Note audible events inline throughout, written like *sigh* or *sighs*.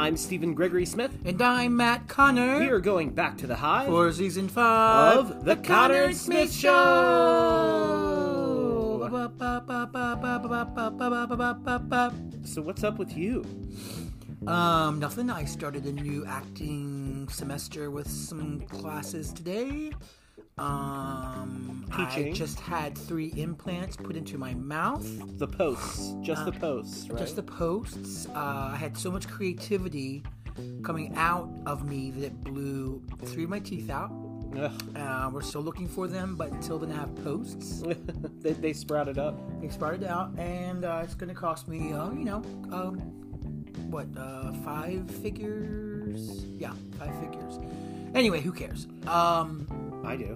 I'm Stephen Gregory Smith. And I'm Matt Conner. We are going back to the hive for season five of The, the Conner, Conner Smith Show. So, what's up with you? Um, nothing. I started a new acting semester with some classes today. Um, Teaching. I just had three implants put into my mouth. The posts, just uh, the posts, right? Just the posts. Uh, I had so much creativity coming out of me that it blew three of my teeth out. Uh, we're still looking for them, but until then, I have posts. *laughs* they, they sprouted up. They sprouted out, and uh, it's going to cost me, uh, you know, um, what, uh, five figures? Yeah, five figures. Anyway, who cares? Um, I do.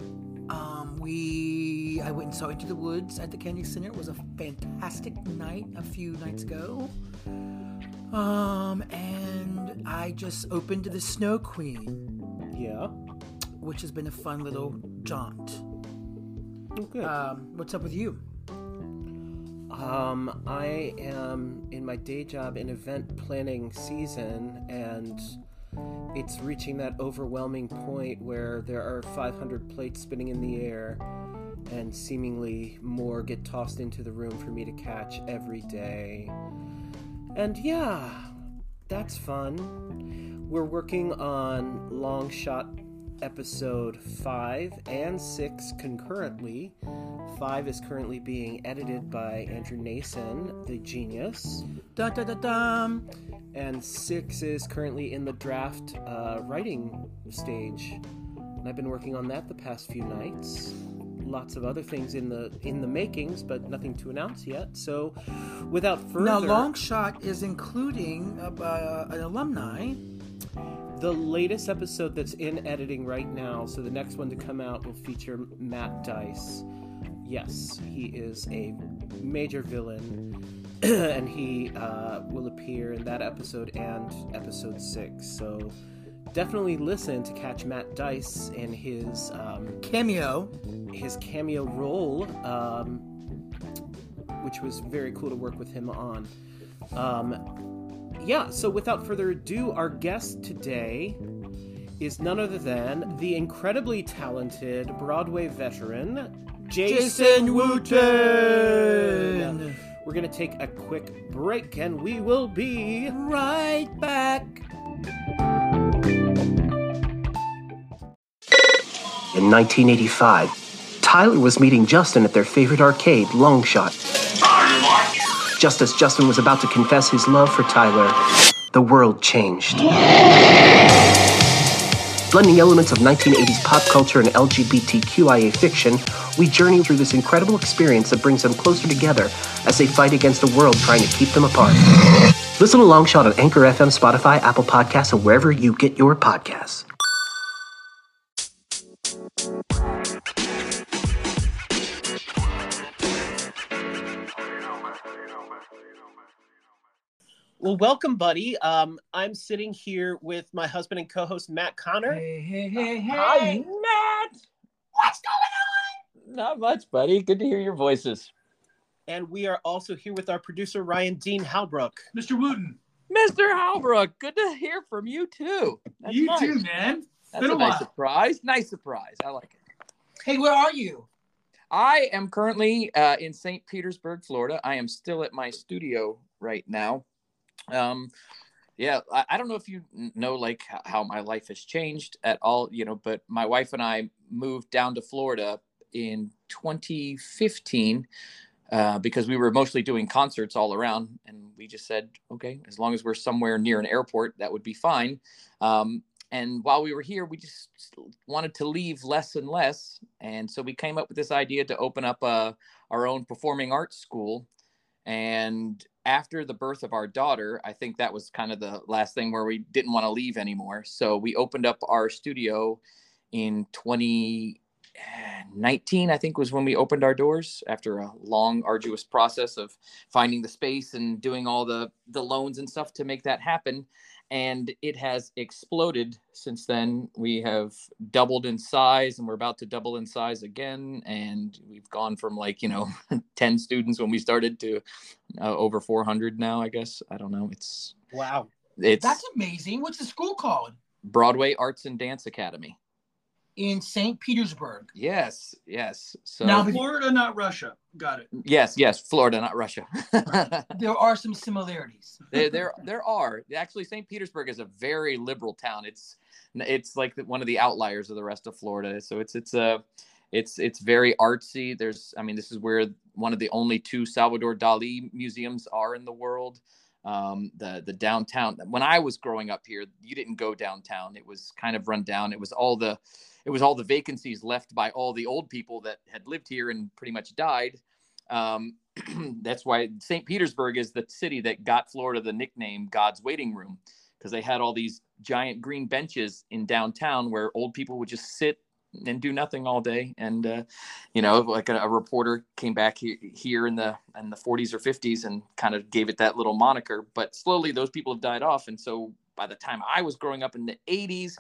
Um, we I went and saw Into the Woods at the Kennedy Center. It was a fantastic night a few nights ago. Um, and I just opened the Snow Queen. Yeah. Which has been a fun little jaunt. Oh, good. Um, what's up with you? Um, I am in my day job in event planning season, and it's reaching that overwhelming point where there are 500 plates spinning in the air and seemingly more get tossed into the room for me to catch every day. And yeah, that's fun. We're working on Long Shot episode 5 and 6 concurrently. 5 is currently being edited by Andrew Nason, the genius. Da, da, da, da. And 6 is currently in the draft uh, writing stage. And I've been working on that the past few nights. Lots of other things in the in the makings, but nothing to announce yet. So, without further, now Longshot is including uh, an alumni the latest episode that's in editing right now, so the next one to come out will feature Matt Dice. Yes, he is a major villain, *clears throat* and he uh, will appear in that episode and episode six. So definitely listen to catch Matt Dice in his um, cameo, his cameo role, um, which was very cool to work with him on. Um, yeah, so without further ado, our guest today is none other than the incredibly talented Broadway veteran, Jason, Jason Wooten. We're going to take a quick break and we will be right back. In 1985, Tyler was meeting Justin at their favorite arcade, Longshot. Just as Justin was about to confess his love for Tyler, the world changed. Blending elements of 1980s pop culture and LGBTQIA fiction, we journey through this incredible experience that brings them closer together as they fight against a world trying to keep them apart. Listen to Longshot on Anchor FM, Spotify, Apple Podcasts, and wherever you get your podcasts. Well, welcome, buddy. Um, I'm sitting here with my husband and co-host Matt Conner. Hey, hey, hey, hey. Hi, Matt. What's going on? Not much, buddy. Good to hear your voices. And we are also here with our producer Ryan Dean Halbrook. Mr. Wooten. Mr. Halbrook, good to hear from you too. That's you nice. too, man. That's a, a nice surprise. Nice surprise. I like it. Hey, where are you? I am currently uh, in St. Petersburg, Florida. I am still at my studio right now. Um, yeah, I, I don't know if you know like how my life has changed at all, you know, but my wife and I moved down to Florida in 2015 uh, because we were mostly doing concerts all around, and we just said, okay, as long as we're somewhere near an airport, that would be fine. Um, and while we were here, we just wanted to leave less and less, and so we came up with this idea to open up a, uh, our own performing arts school. And after the birth of our daughter, I think that was kind of the last thing where we didn't want to leave anymore. So we opened up our studio in 2019, eh, I think was when we opened our doors after a long, arduous process of finding the space and doing all the, the loans and stuff to make that happen and it has exploded since then. We have doubled in size and we're about to double in size again. And we've gone from like, you know, *laughs* 10 students when we started to uh, over 400 now, I guess. I don't know. It's wow. It's That's amazing. What's the school called? Broadway Arts and Dance Academy. In St. Petersburg. Yes, yes. So Now- Florida, not Russia. Got it. yes, yes, Florida, not Russia. *laughs* There are some similarities. there, there, there are actually St. Petersburg is a very liberal town. It's, it's like one of the outliers of the rest of Florida. So it's, it's a, it's, it's very artsy. There's, I mean, this is where one of the only two Salvador Dali museums are in the world. Um, the the downtown. When I was growing up here, you didn't go downtown. It was kind of run down. It was all the, it was all the vacancies left by all the old people that had lived here and pretty much died. Um, *clears throat* that's why St. Petersburg is the city that got Florida the nickname God's waiting room because they had all these giant green benches in downtown where old people would just sit and do nothing all day. And uh, you know, like a, a reporter came back here, here in the in the 40s or 50s and kind of gave it that little moniker. But slowly, those people have died off, and so by the time I was growing up in the 80s,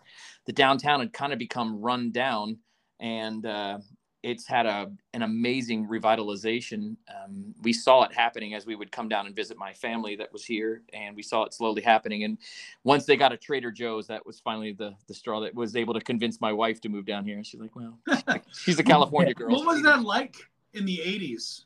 the downtown had kind of become run down, and uh, it's had a an amazing revitalization. Um, we saw it happening as we would come down and visit my family that was here, and we saw it slowly happening. And once they got a Trader Joe's, that was finally the the straw that was able to convince my wife to move down here. And she's like, "Well, *laughs* she's a California girl." What was that like in the 80s?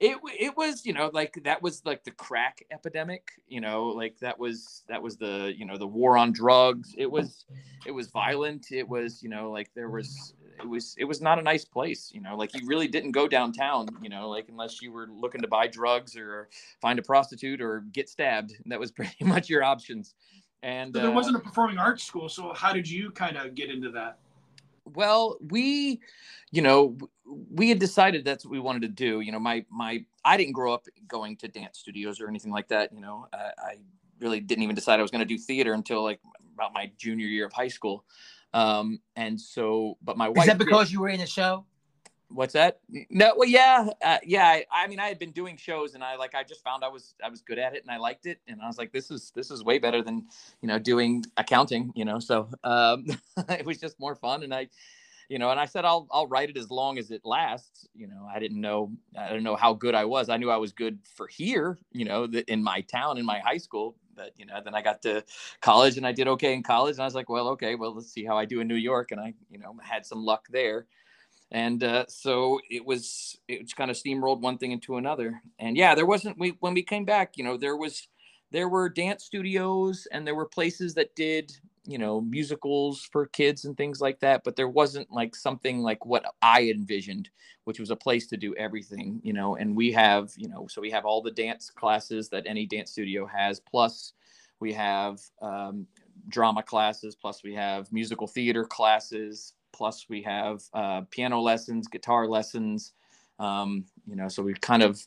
it it was you know like that was like the crack epidemic you know like that was that was the you know the war on drugs it was it was violent it was you know like there was it was it was not a nice place you know like you really didn't go downtown you know like unless you were looking to buy drugs or find a prostitute or get stabbed that was *laughs* pretty much your options and So there uh, wasn't a performing arts school. So how did you kind of get into that? well we you know we had decided that's what we wanted to do you know my my i didn't grow up going to dance studios or anything like that you know i, I really didn't even decide i was going to do theater until like about my junior year of high school um and so but my wife Is that did. because you were in a show? what's that? No well yeah uh, yeah I, I mean i had been doing shows and i like i just found i was i was good at it and i liked it. And i was like this is this is way better than you know doing accounting you know so um *laughs* it was just more fun. And i you know and i said i'll i'll write it as long as it lasts. You know i didn't know i didn't know how good i was. I knew i was good for here you know that in my town in my high school but you know then i got to college and i did okay in college and i was like well okay well let's see how i do in new york. And i you know had some luck there. And uh, so it was it was kind of steamrolled one thing into another. And yeah there wasn't we when we came back you know there was there were dance studios and there were places that did you know musicals for kids and things like that but there wasn't like something like what i envisioned which was a place to do everything you know and we have you know so we have all the dance classes that any dance studio has plus we have um, drama classes plus we have musical theater classes plus we have uh, piano lessons guitar lessons um, you know so we've kind of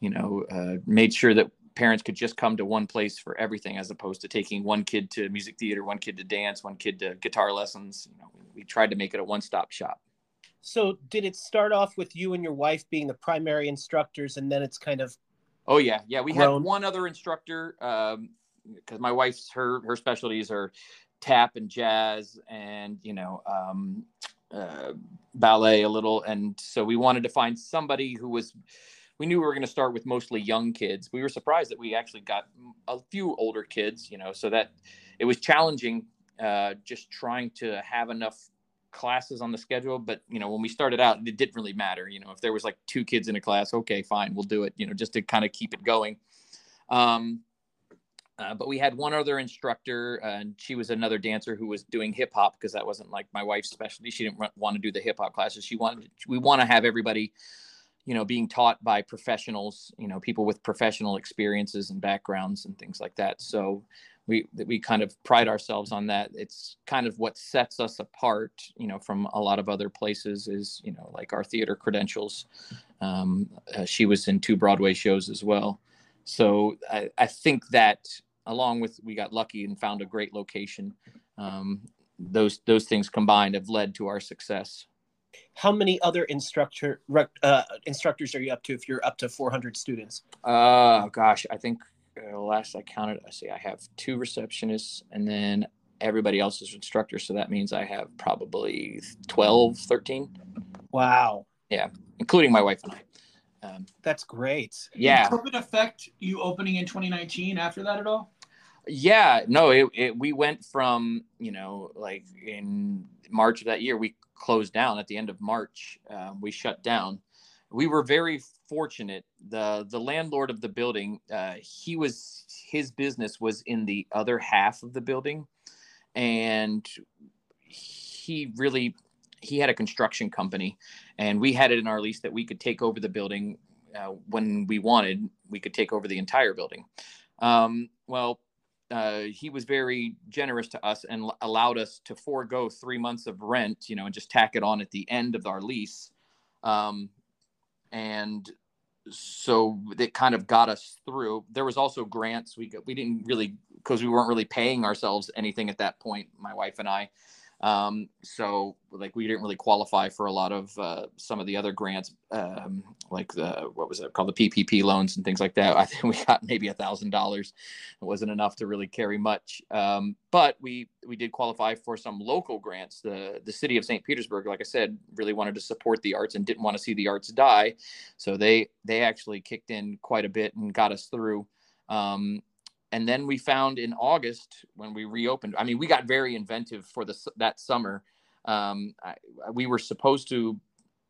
you know uh, made sure that parents could just come to one place for everything as opposed to taking one kid to music theater one kid to dance one kid to guitar lessons you know we, we tried to make it a one-stop shop So, did it start off with you and your wife being the primary instructors, and then it's kind of Oh yeah, yeah. We Grown. had one other instructor because my wife's her her specialties are tap and jazz and you know um, uh, ballet a little, and so we wanted to find somebody who was. We knew we were going to start with mostly young kids. We were surprised that we actually got a few older kids, you know, so that it was challenging uh, just trying to have enough classes on the schedule but you know when we started out it didn't really matter you know if there was like two kids in a class okay fine we'll do it you know just to kind of keep it going. Um uh, but we had one other instructor uh, and she was another dancer who was doing hip hop because that wasn't like my wife's specialty. She didn't want to do the hip hop classes. She wanted we want to have everybody you know being taught by professionals you know people with professional experiences and backgrounds and things like that. So we we kind of pride ourselves on that. It's kind of what sets us apart you know from a lot of other places is you know like our theater credentials. Um, uh, she was in two broadway shows as well. So I, I think that along with we got lucky and found a great location. Um, those those things combined have led to our success how many other instructor rec- uh, instructors are you up to if you're up to 400 students? uh gosh i think uh, last i counted i see i have two receptionists and then everybody else is instructors so that means i have probably 12 13 Wow, Yeah, including my wife and i um, that's great. yeah Did COVID affect you opening in 2019 after that at all? Yeah, no, it, it, we went from, you know, like in March of that year, we closed down at the end of March. Uh, we shut down. We were very fortunate. The the landlord of the building, uh, he was his business was in the other half of the building, and he really he had a construction company, and we had it in our lease that we could take over the building uh, when we wanted. We could take over the entire building. Um, well, uh, he was very generous to us and l- allowed us to forego three months of rent, you know, and just tack it on at the end of our lease. Um, and so it kind of got us through. There was also grants. We we didn't really because we weren't really paying ourselves anything at that point. My wife and I. Um, so like we didn't really qualify for a lot of uh, some of the other grants, um, like the what was it called the PPP loans and things like that. *laughs* I think we got maybe a thousand dollars. It wasn't enough to really carry much, um, but we we did qualify for some local grants. The the city of St. Petersburg, like I said, really wanted to support the arts and didn't want to see the arts die, so they they actually kicked in quite a bit and got us through. Um, and then we found in August when we reopened. I mean, we got very inventive for the that summer. Um, I, we were supposed to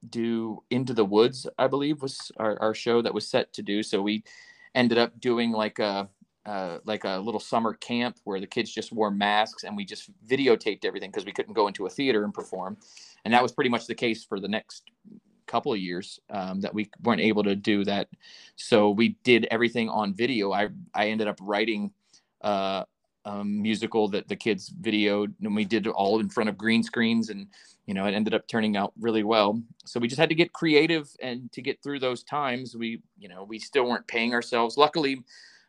do Into the Woods, I believe, was our, our show that was set to do. So we ended up doing like a uh, like a little summer camp where the kids just wore masks and we just videotaped everything because we couldn't go into a theater and perform. And that was pretty much the case for the next couple of years um, that we weren't able to do that. So we did everything on video. I I ended up writing uh, a musical that the kids videoed, and we did all in front of green screens, and you know it ended up turning out really well. So we just had to get creative, and to get through those times, we you know we still weren't paying ourselves. Luckily.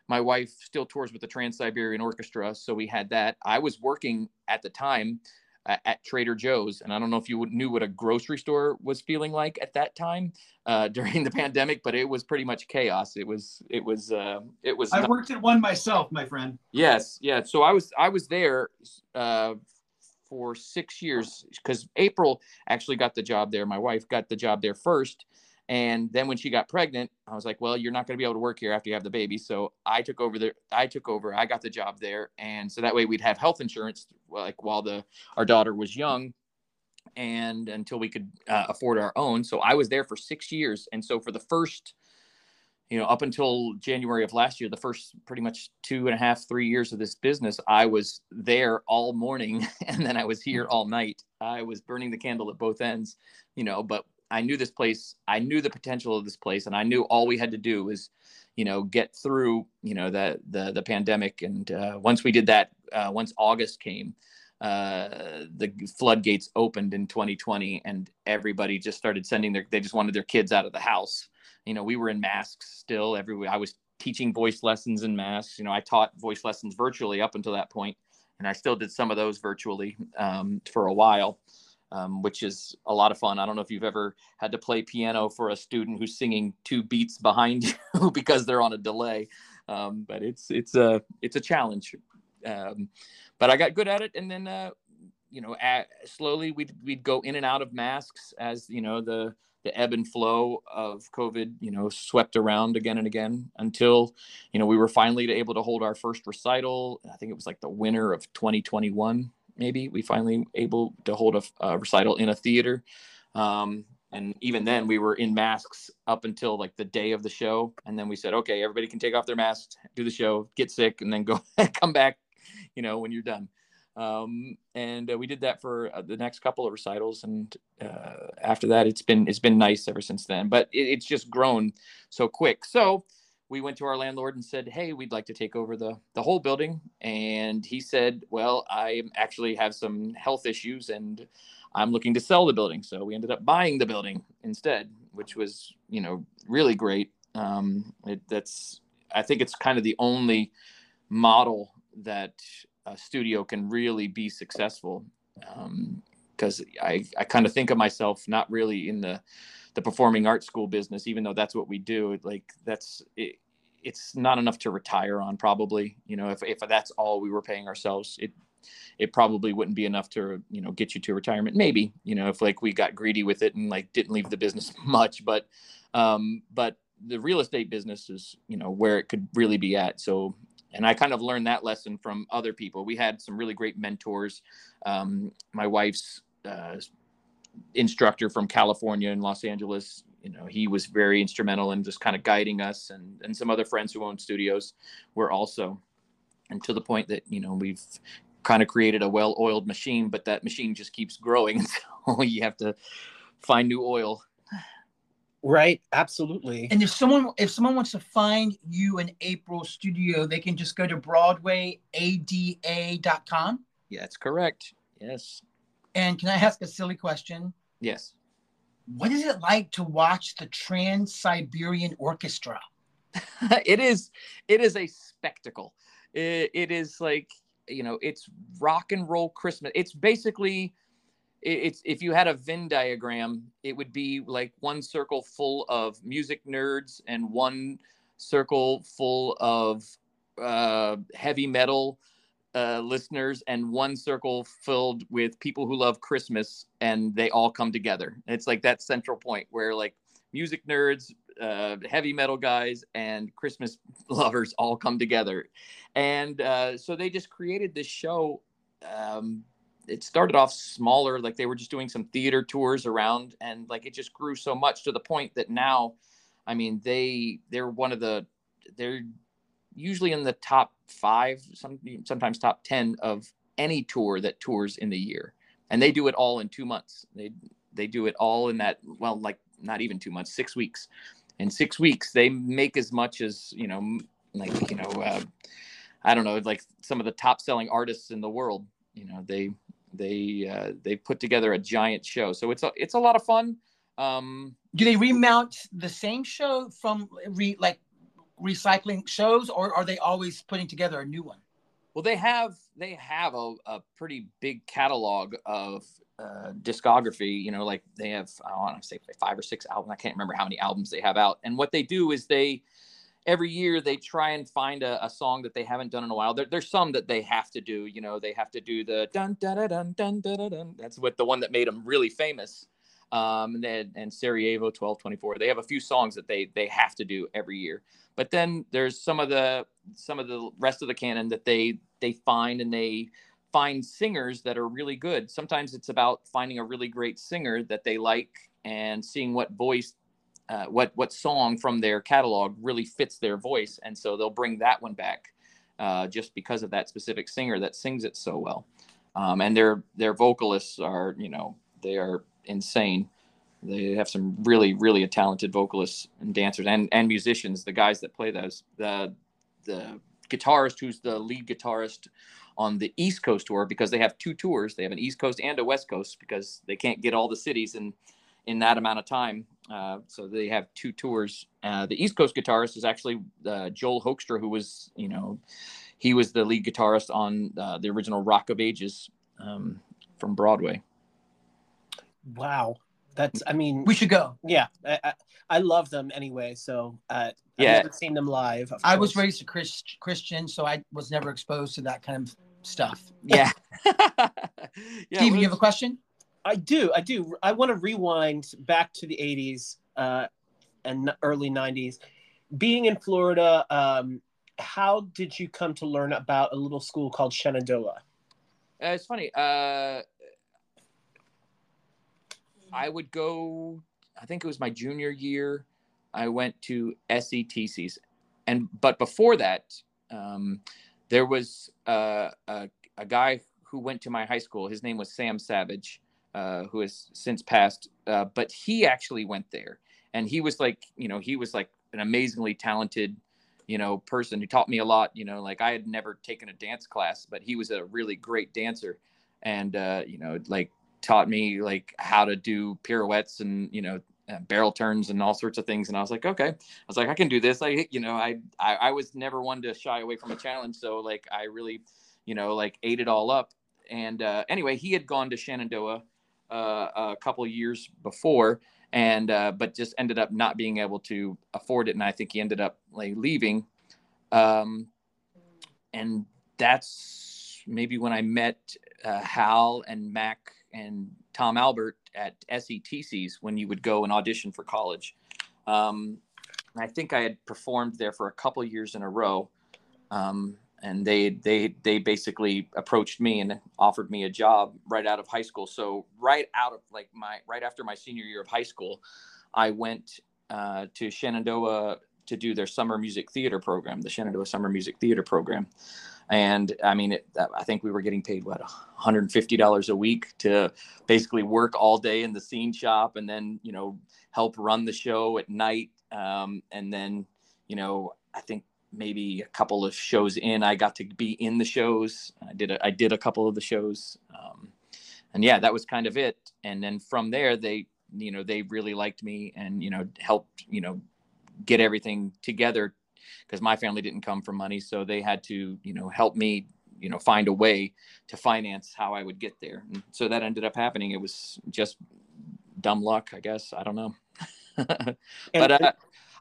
My wife still tours with the Trans Siberian Orchestra, so we had that. I was working at the time at Trader Joe's. And I don't know if you knew what a grocery store was feeling like at that time uh, *laughs* during the pandemic, but it was pretty much chaos. It was, it was, uh, it was. I not- worked at one myself, my friend. Yes, yeah. So I was, I was there uh, for six years because April actually got the job there. My wife got the job there first. And then when she got pregnant, I was like, well, you're not going to be able to work here after you have the baby. So I took over there. I took over. I got the job there. And so that way we'd have health insurance like while the our daughter was young and until we could uh, afford our own. So I was there for 6 years. And so for the first you know, up until January of last year, the first pretty much two and a half, three years of this business, I was there all morning *laughs* and then I was here all night. I was burning the candle at both ends, you know, but I knew this place, I knew the potential of this place, and I knew all we had to do was, you know, get through, you know, the the the pandemic. And uh, once we did that, uh, once August came, uh, the floodgates opened in 2020, and everybody just started sending their. They just wanted their kids out of the house. You know, we were in masks still. Everywhere I was teaching voice lessons in masks. You know, I taught voice lessons virtually up until that point, and I still did some of those virtually um, for a while um, which is a lot of fun. I don't know if you've ever had to play piano for a student who's singing two beats behind *laughs* you because they're on a delay, um, but it's it's a it's a challenge. Um, but I got good at it, and then uh, you know, at, slowly we'd we'd go in and out of masks as you know the the ebb and flow of COVID, you know, swept around again and again until, you know, we were finally able to hold our first recital. I think it was like the winter of 2021 maybe we finally able to hold a, a recital in a theater. Um, and even then we were in masks up until like the day of the show. And then we said okay everybody can take off their masks do the show get sick and then go *laughs* come back you know when you're done. Um, and uh, we did that for uh, the next couple of recitals. And uh, after that it's been it's been nice ever since then. But it, it's just grown so quick. So we went to our landlord and said, "Hey, we'd like to take over the the whole building." And he said, "Well, I actually have some health issues and I'm looking to sell the building." So we ended up buying the building instead, which was, you know, really great. Um, it, that's I think it's kind of the only model that a studio can really be successful. Because um, I I kind of think of myself not really in the the performing arts school business, even though that's what we do. Like that's it, it's not enough to retire on. Probably, you know, if if that's all we were paying ourselves, it it probably wouldn't be enough to you know get you to retirement. Maybe you know if like we got greedy with it and like didn't leave the business *laughs* much, but um, but the real estate business is you know where it could really be at. So and I kind of learned that lesson from other people. We had some really great mentors. Um, my wife's uh, instructor from California in Los Angeles, you know, he was very instrumental in just kind of guiding us, and and some other friends who own studios were also, and to the point that you know we've kind of created a well-oiled machine, but that machine just keeps growing, *laughs* so you have to find new oil. Right, absolutely. And if someone if someone wants to find you in April studio, they can just go to BroadwayADA.com. Yeah, that's correct. Yes. And can I ask a silly question? Yes. What is it like to watch the Trans Siberian Orchestra? *laughs* it is it is a spectacle. It, it is like you know it's rock and roll Christmas. It's basically it's if you had a Venn diagram, it would be like one circle full of music nerds and one circle full of uh, heavy metal uh, listeners and one circle filled with people who love Christmas, and they all come together. It's like that central point where like music nerds, uh, heavy metal guys, and Christmas *laughs* lovers all come together, and uh, so they just created this show. Um, it started off smaller, like they were just doing some theater tours around, and like it just grew so much to the point that now, I mean, they they're one of the they're usually in the top five, some, sometimes top 10 of any tour that tours in the year. And they do it all in two months. They, they do it all in that, well, like not even two months, six weeks. In six weeks, they make as much as, you know, like, you know, uh, I don't know, like some of the top selling artists in the world, you know, they, they, uh, they put together a giant show. So it's a, it's a lot of fun. Um, do they remount the same show from re, like recycling shows, or are they always putting together a new one? Well, they have they have a, a pretty big catalog of uh, discography. You know, like they have I want to say five or six albums. I can't remember how many albums they have out. And what they do is they every year they try and find a, a song that they haven't done in a while. There, there's some that they have to do. You know, they have to do the dun dun dun dun dun dun. dun. That's what the one that made them really famous. Um, and, and Sarajevo 1224. They have a few songs that they they have to do every year. But then there's some of the some of the rest of the canon that they they find and they find singers that are really good. Sometimes it's about finding a really great singer that they like and seeing what voice uh, what what song from their catalog really fits their voice, and so they'll bring that one back uh, just because of that specific singer that sings it so well. Um, and their their vocalists are you know they are insane. They have some really, really talented vocalists and dancers and, and musicians. The guys that play those, the the guitarist who's the lead guitarist on the East Coast tour because they have two tours. They have an East Coast and a West Coast because they can't get all the cities in in that amount of time. Uh, so they have two tours. Uh, the East Coast guitarist is actually uh, Joel Hoekstra, who was you know he was the lead guitarist on uh, the original Rock of Ages um, from Broadway. Wow. That's i mean we should go. yeah i, I, I love them anyway so uh yeah. i've never seen them live i was raised a Christ, christian so i was never exposed to that kind of stuff. Yeah. *laughs* *laughs* Yeah Steve, you have a question? I do i do. I want to rewind back to the 80s uh and early 90s being in florida um how did you come to learn about a little school called shenandoah? Uh, it's funny uh I would go. I think it was my junior year. I went to SETCs, and but before that, um, there was uh, a, a guy who went to my high school. His name was Sam Savage, uh, who has since passed. Uh, but he actually went there, and he was like, you know, he was like an amazingly talented, you know, person who taught me a lot. You know, like I had never taken a dance class, but he was a really great dancer, and uh, you know, like taught me like how to do pirouettes and you know uh, barrel turns and all sorts of things. And i was like okay. I was like i can do this. I you know I, I i was never one to shy away from a challenge. So like i really you know like ate it all up. And uh, anyway he had gone to shenandoah uh, a couple years before and uh, but just ended up not being able to afford it. And i think he ended up like leaving. Um, and that's maybe when i met uh, hal and mac and Tom Albert at SETCs when you would go and audition for college. Um, I think I had performed there for a couple years in a row. Um, and they they they basically approached me and offered me a job right out of high school. So right out of like my right after my senior year of high school, I went uh, to Shenandoah to do their summer music theater program, the Shenandoah Summer Music Theater program. And I mean, it, I think we were getting paid what $150 a week to basically work all day in the scene shop and then, you know, help run the show at night. Um, and then, you know, I think maybe a couple of shows in, I got to be in the shows. I did a, I did a couple of the shows. Um, and yeah, that was kind of it. And then from there, they, you know, they really liked me and, you know, helped, you know, get everything together because my family didn't come from money so they had to you know help me you know find a way to finance how i would get there. And so that ended up happening. It was just dumb luck i guess. I don't know. *laughs* But uh,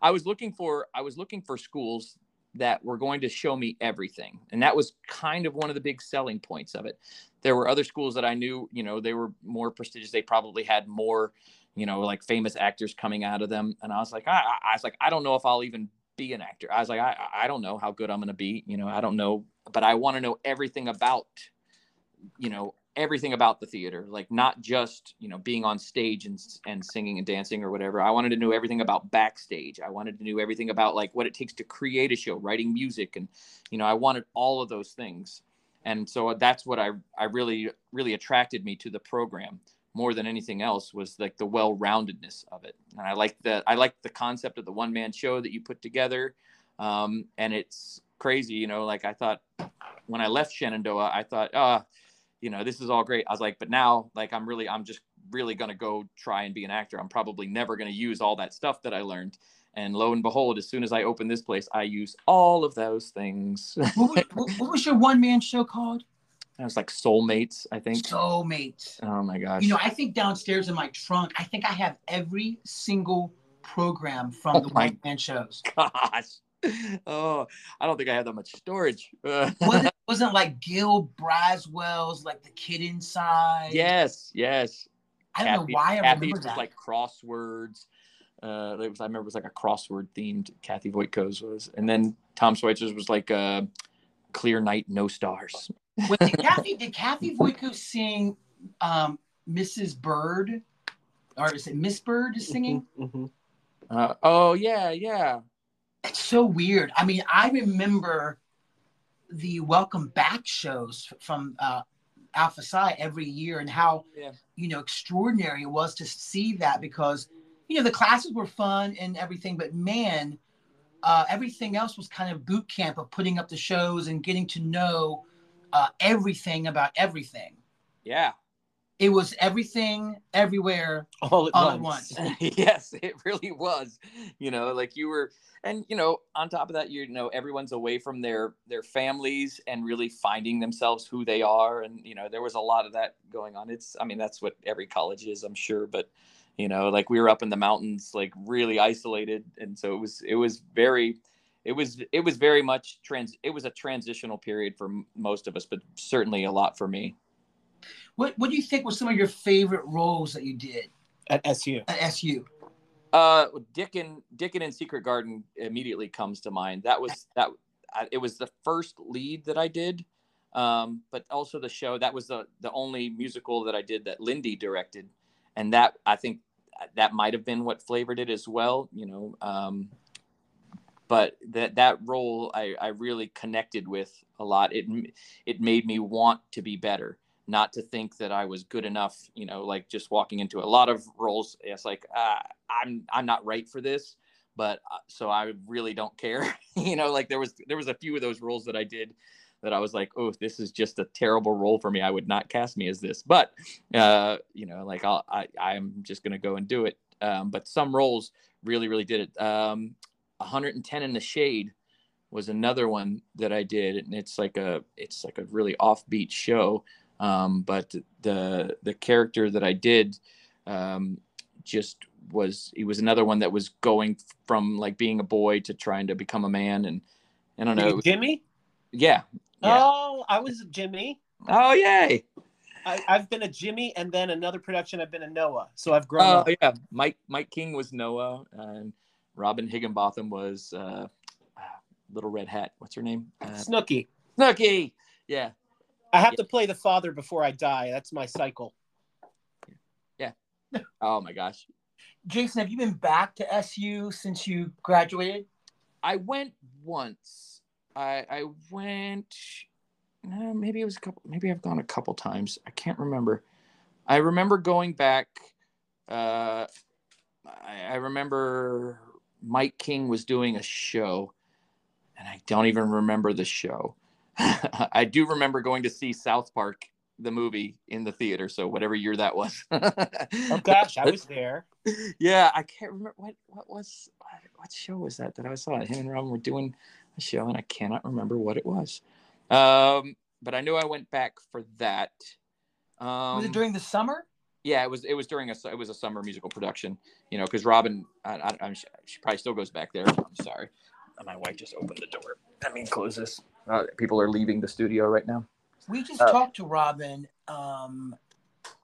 i was looking for i was looking for schools that were going to show me everything. And that was kind of one of the big selling points of it. There were other schools that i knew you know they were more prestigious. They probably had more you know like famous actors coming out of them. And i was like i, I was like i don't know if i'll even be an actor. I was like, I, I don't know how good I'm going to be. You know, I don't know, but I want to know everything about, you know, everything about the theater, like not just, you know, being on stage and, and singing and dancing or whatever. I wanted to know everything about backstage. I wanted to know everything about like what it takes to create a show, writing music. And, you know, I wanted all of those things. And so that's what I, I really, really attracted me to the program more than anything else was like the well-roundedness of it. And i like the i like the concept of the one-man show that you put together. Um, and it's crazy you know like i thought when i left shenandoah i thought ah oh, you know this is all great. I was like but now like i'm really i'm just really going to go try and be an actor. I'm probably never going to use all that stuff that i learned. And lo and behold as soon as i open this place i use all of those things. What, was, what was your one-man show called it was like soulmates, I think. Soulmates. Oh my gosh. You know, I think downstairs in my trunk, I think I have every single program from oh the White Man shows. Gosh. Oh, I don't think I have that much storage. *laughs* wasn't, wasn't like Gil Braswell's like the kid inside. Yes, yes. I don't Kathy, know why I Kathy's remember that. like crosswords. Uh, was I remember it was like a crossword themed. Kathy Voytko's was, and then Tom Schweitzer's was like uh, Clear Night, No Stars. Wait, did Kathy did Kathy Voytko sing um, Mrs. Bird, or is it Miss Bird is singing? Mm-hmm, mm-hmm. Uh, oh yeah, yeah. It's so weird. I mean, I remember the Welcome Back shows from uh, Alpha Psi every year, and how yeah. you know extraordinary it was to see that because you know the classes were fun and everything, but man, uh, everything else was kind of boot camp of putting up the shows and getting to know uh, everything about everything. Yeah. It was everything, everywhere, all at all once. At once. *laughs* yes, it really was. You know, like you were, and you know, on top of that, you know, everyone's away from their their families and really finding themselves who they are, and you know, there was a lot of that going on. It's, I mean, that's what every college is, I'm sure, but you know, like we were up in the mountains, like really isolated, and so it was it was very it was it was very much trans it was a transitional period for m- most of us but certainly a lot for me. What what do you think were some of your favorite roles that you did? At su at su uh dickon dickon in secret garden immediately comes to mind. That was that it was the first lead that i did um but also the show that was the the only musical that i did that lindy directed and that i think that might have been what flavored it as well you know um but that that role I, I really connected with a lot. It it made me want to be better, not to think that I was good enough. You know, like just walking into a lot of roles, it's like uh, I'm I'm not right for this, but uh, so I really don't care. *laughs* you know, like there was there was a few of those roles that I did that I was like, oh, this is just a terrible role for me. I would not cast me as this, but uh, you know, like I'll, I I'm just gonna go and do it. Um, but some roles really really did it. Um, 110 in the shade was another one that I did, and it's like a it's like a really offbeat show. Um, but the the character that I did um, just was he was another one that was going from like being a boy to trying to become a man, and I don't know. Jimmy. Yeah, yeah. Oh, I was Jimmy. Oh yay! I, have been a Jimmy, and then another production. I've been a Noah, so I've grown. Oh up. yeah, Mike Mike King was Noah, and Robin Higginbotham was uh, *sighs* Little Red Hat. What's her name? Uh, Snookie. Snookie. Yeah. I have to play the father before I die. That's my cycle. Yeah. Oh my gosh. Jason, have you been back to SU since you graduated? I went once. I I went. No, maybe it was a couple. Maybe I've gone a couple times. I can't remember. I remember going back. Uh, I, I remember Mike King was doing a show, and I don't even remember the show. *laughs* I do remember going to see South Park, the movie, in the theater. So whatever year that was. Oh *laughs* gosh, I was there. yeah, I can't remember what what was what, show was that that I saw. Him and Robin were doing a show, and I cannot remember what it was. Um, but I knew I went back for that. Um, Was it during the summer? Yeah, it was. It was during a. It was a summer musical production. You know, because Robin, I, I, I'm, she probably still goes back there. I'm sorry. My wife just opened the door. Let me close this. Uh, people are leaving the studio right now. We just Uh, talked to Robin um,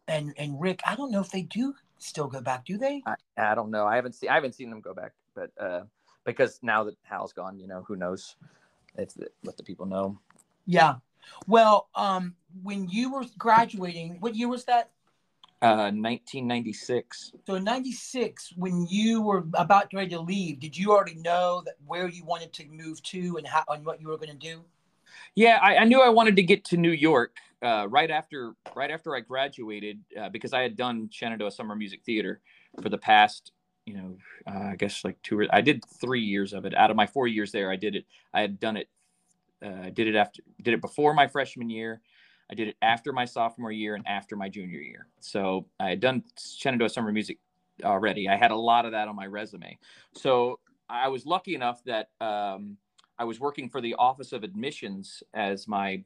and and Rick. I don't know if they do still go back. Do they? I, I don't know. I haven't seen. I haven't seen them go back, but uh, because now that Hal's gone, you know, who knows? If the, let the people know. Yeah. Well, um, when you were graduating, what year was that? Uh, 1996. So in '96, when you were about ready to leave, did you already know that where you wanted to move to and how and what you were going to do? Yeah, I, I knew I wanted to get to New York uh, right after right after I graduated uh, because I had done Shenandoah Summer Music Theater for the past, you know, uh, I guess like two. Or, I did three years of it. Out of my four years there, I did it. I had done it. Uh, I did it after did it before my freshman year. I did it after my sophomore year and after my junior year. So I had done Shenandoah Summer Music already. I had a lot of that on my resume. So I was lucky enough that. Um, I was working for the Office of Admissions as my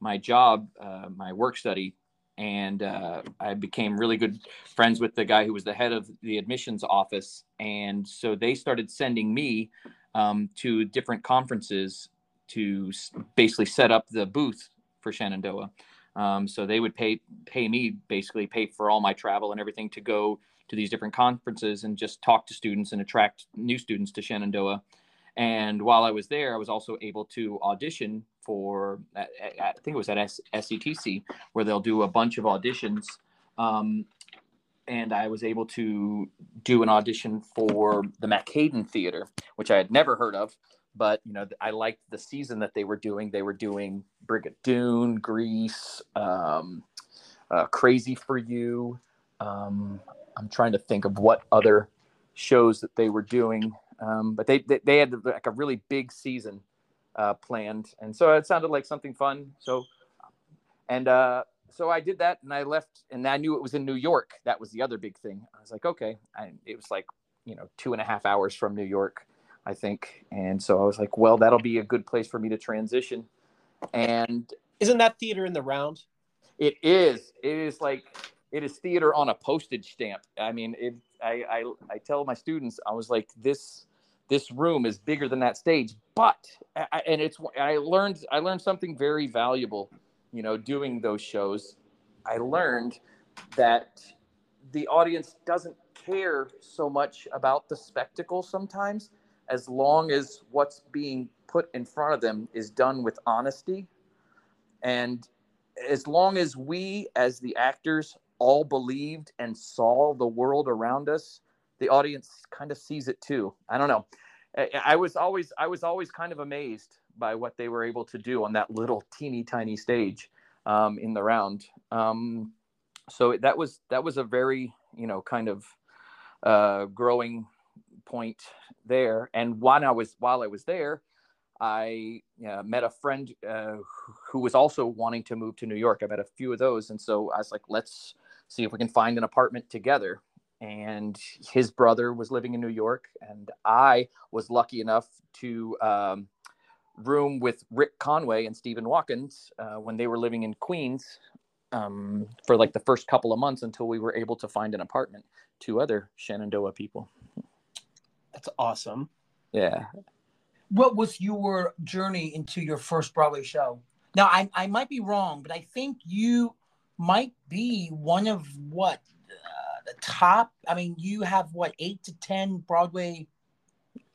my job, uh, my work study, and uh, I became really good friends with the guy who was the head of the admissions office. And so they started sending me um, to different conferences to basically set up the booth for Shenandoah. Um, so they would pay pay me basically pay for all my travel and everything to go to these different conferences and just talk to students and attract new students to Shenandoah. And while I was there, I was also able to audition for, I think it was at SETC, where they'll do a bunch of auditions. Um, and I was able to do an audition for the Mac-Haydn Theater, which I had never heard of. But you know, I liked the season that they were doing. They were doing Brigadoon, Grease, um, uh, Crazy for You. Um, I'm trying to think of what other shows that they were doing. Um, but they, they they had like a really big season uh, planned, and so it sounded like something fun. So, and uh, so I did that, and I left, and I knew it was in New York. That was the other big thing. I was like, okay, I, it was like you know two and a half hours from New York, I think, and so I was like, well, that'll be a good place for me to transition, and Isn't that theater in the round? it is. It is like it is theater on a postage stamp. I mean, it. I I, I tell my students, I was like, this this room is bigger than that stage, but I, and it's. I learned I learned something very valuable, you know, doing those shows. I learned that the audience doesn't care so much about the spectacle sometimes, as long as what's being put in front of them is done with honesty. And as long as we as the actors all believed and saw the world around us the audience kind of sees it too. I don't know. I, I was always i was always kind of amazed by what they were able to do on that little teeny tiny stage um, in the round. Um, so that was that was a very you know kind of uh, growing point there and while i was while i was there I uh, met a friend uh, who was also wanting to move to New York. I met a few of those, and so I was like, "Let's see if we can find an apartment together." And his brother was living in New York, and I was lucky enough to um, room with Rick Conway and Stephen Watkins uh, when they were living in Queens um, for like the first couple of months until we were able to find an apartment. Two other Shenandoah people. That's awesome. Yeah, What was your journey into your first Broadway show? Now, I, I might be wrong, but I think you might be one of what uh, the top. I mean, you have what eight to ten Broadway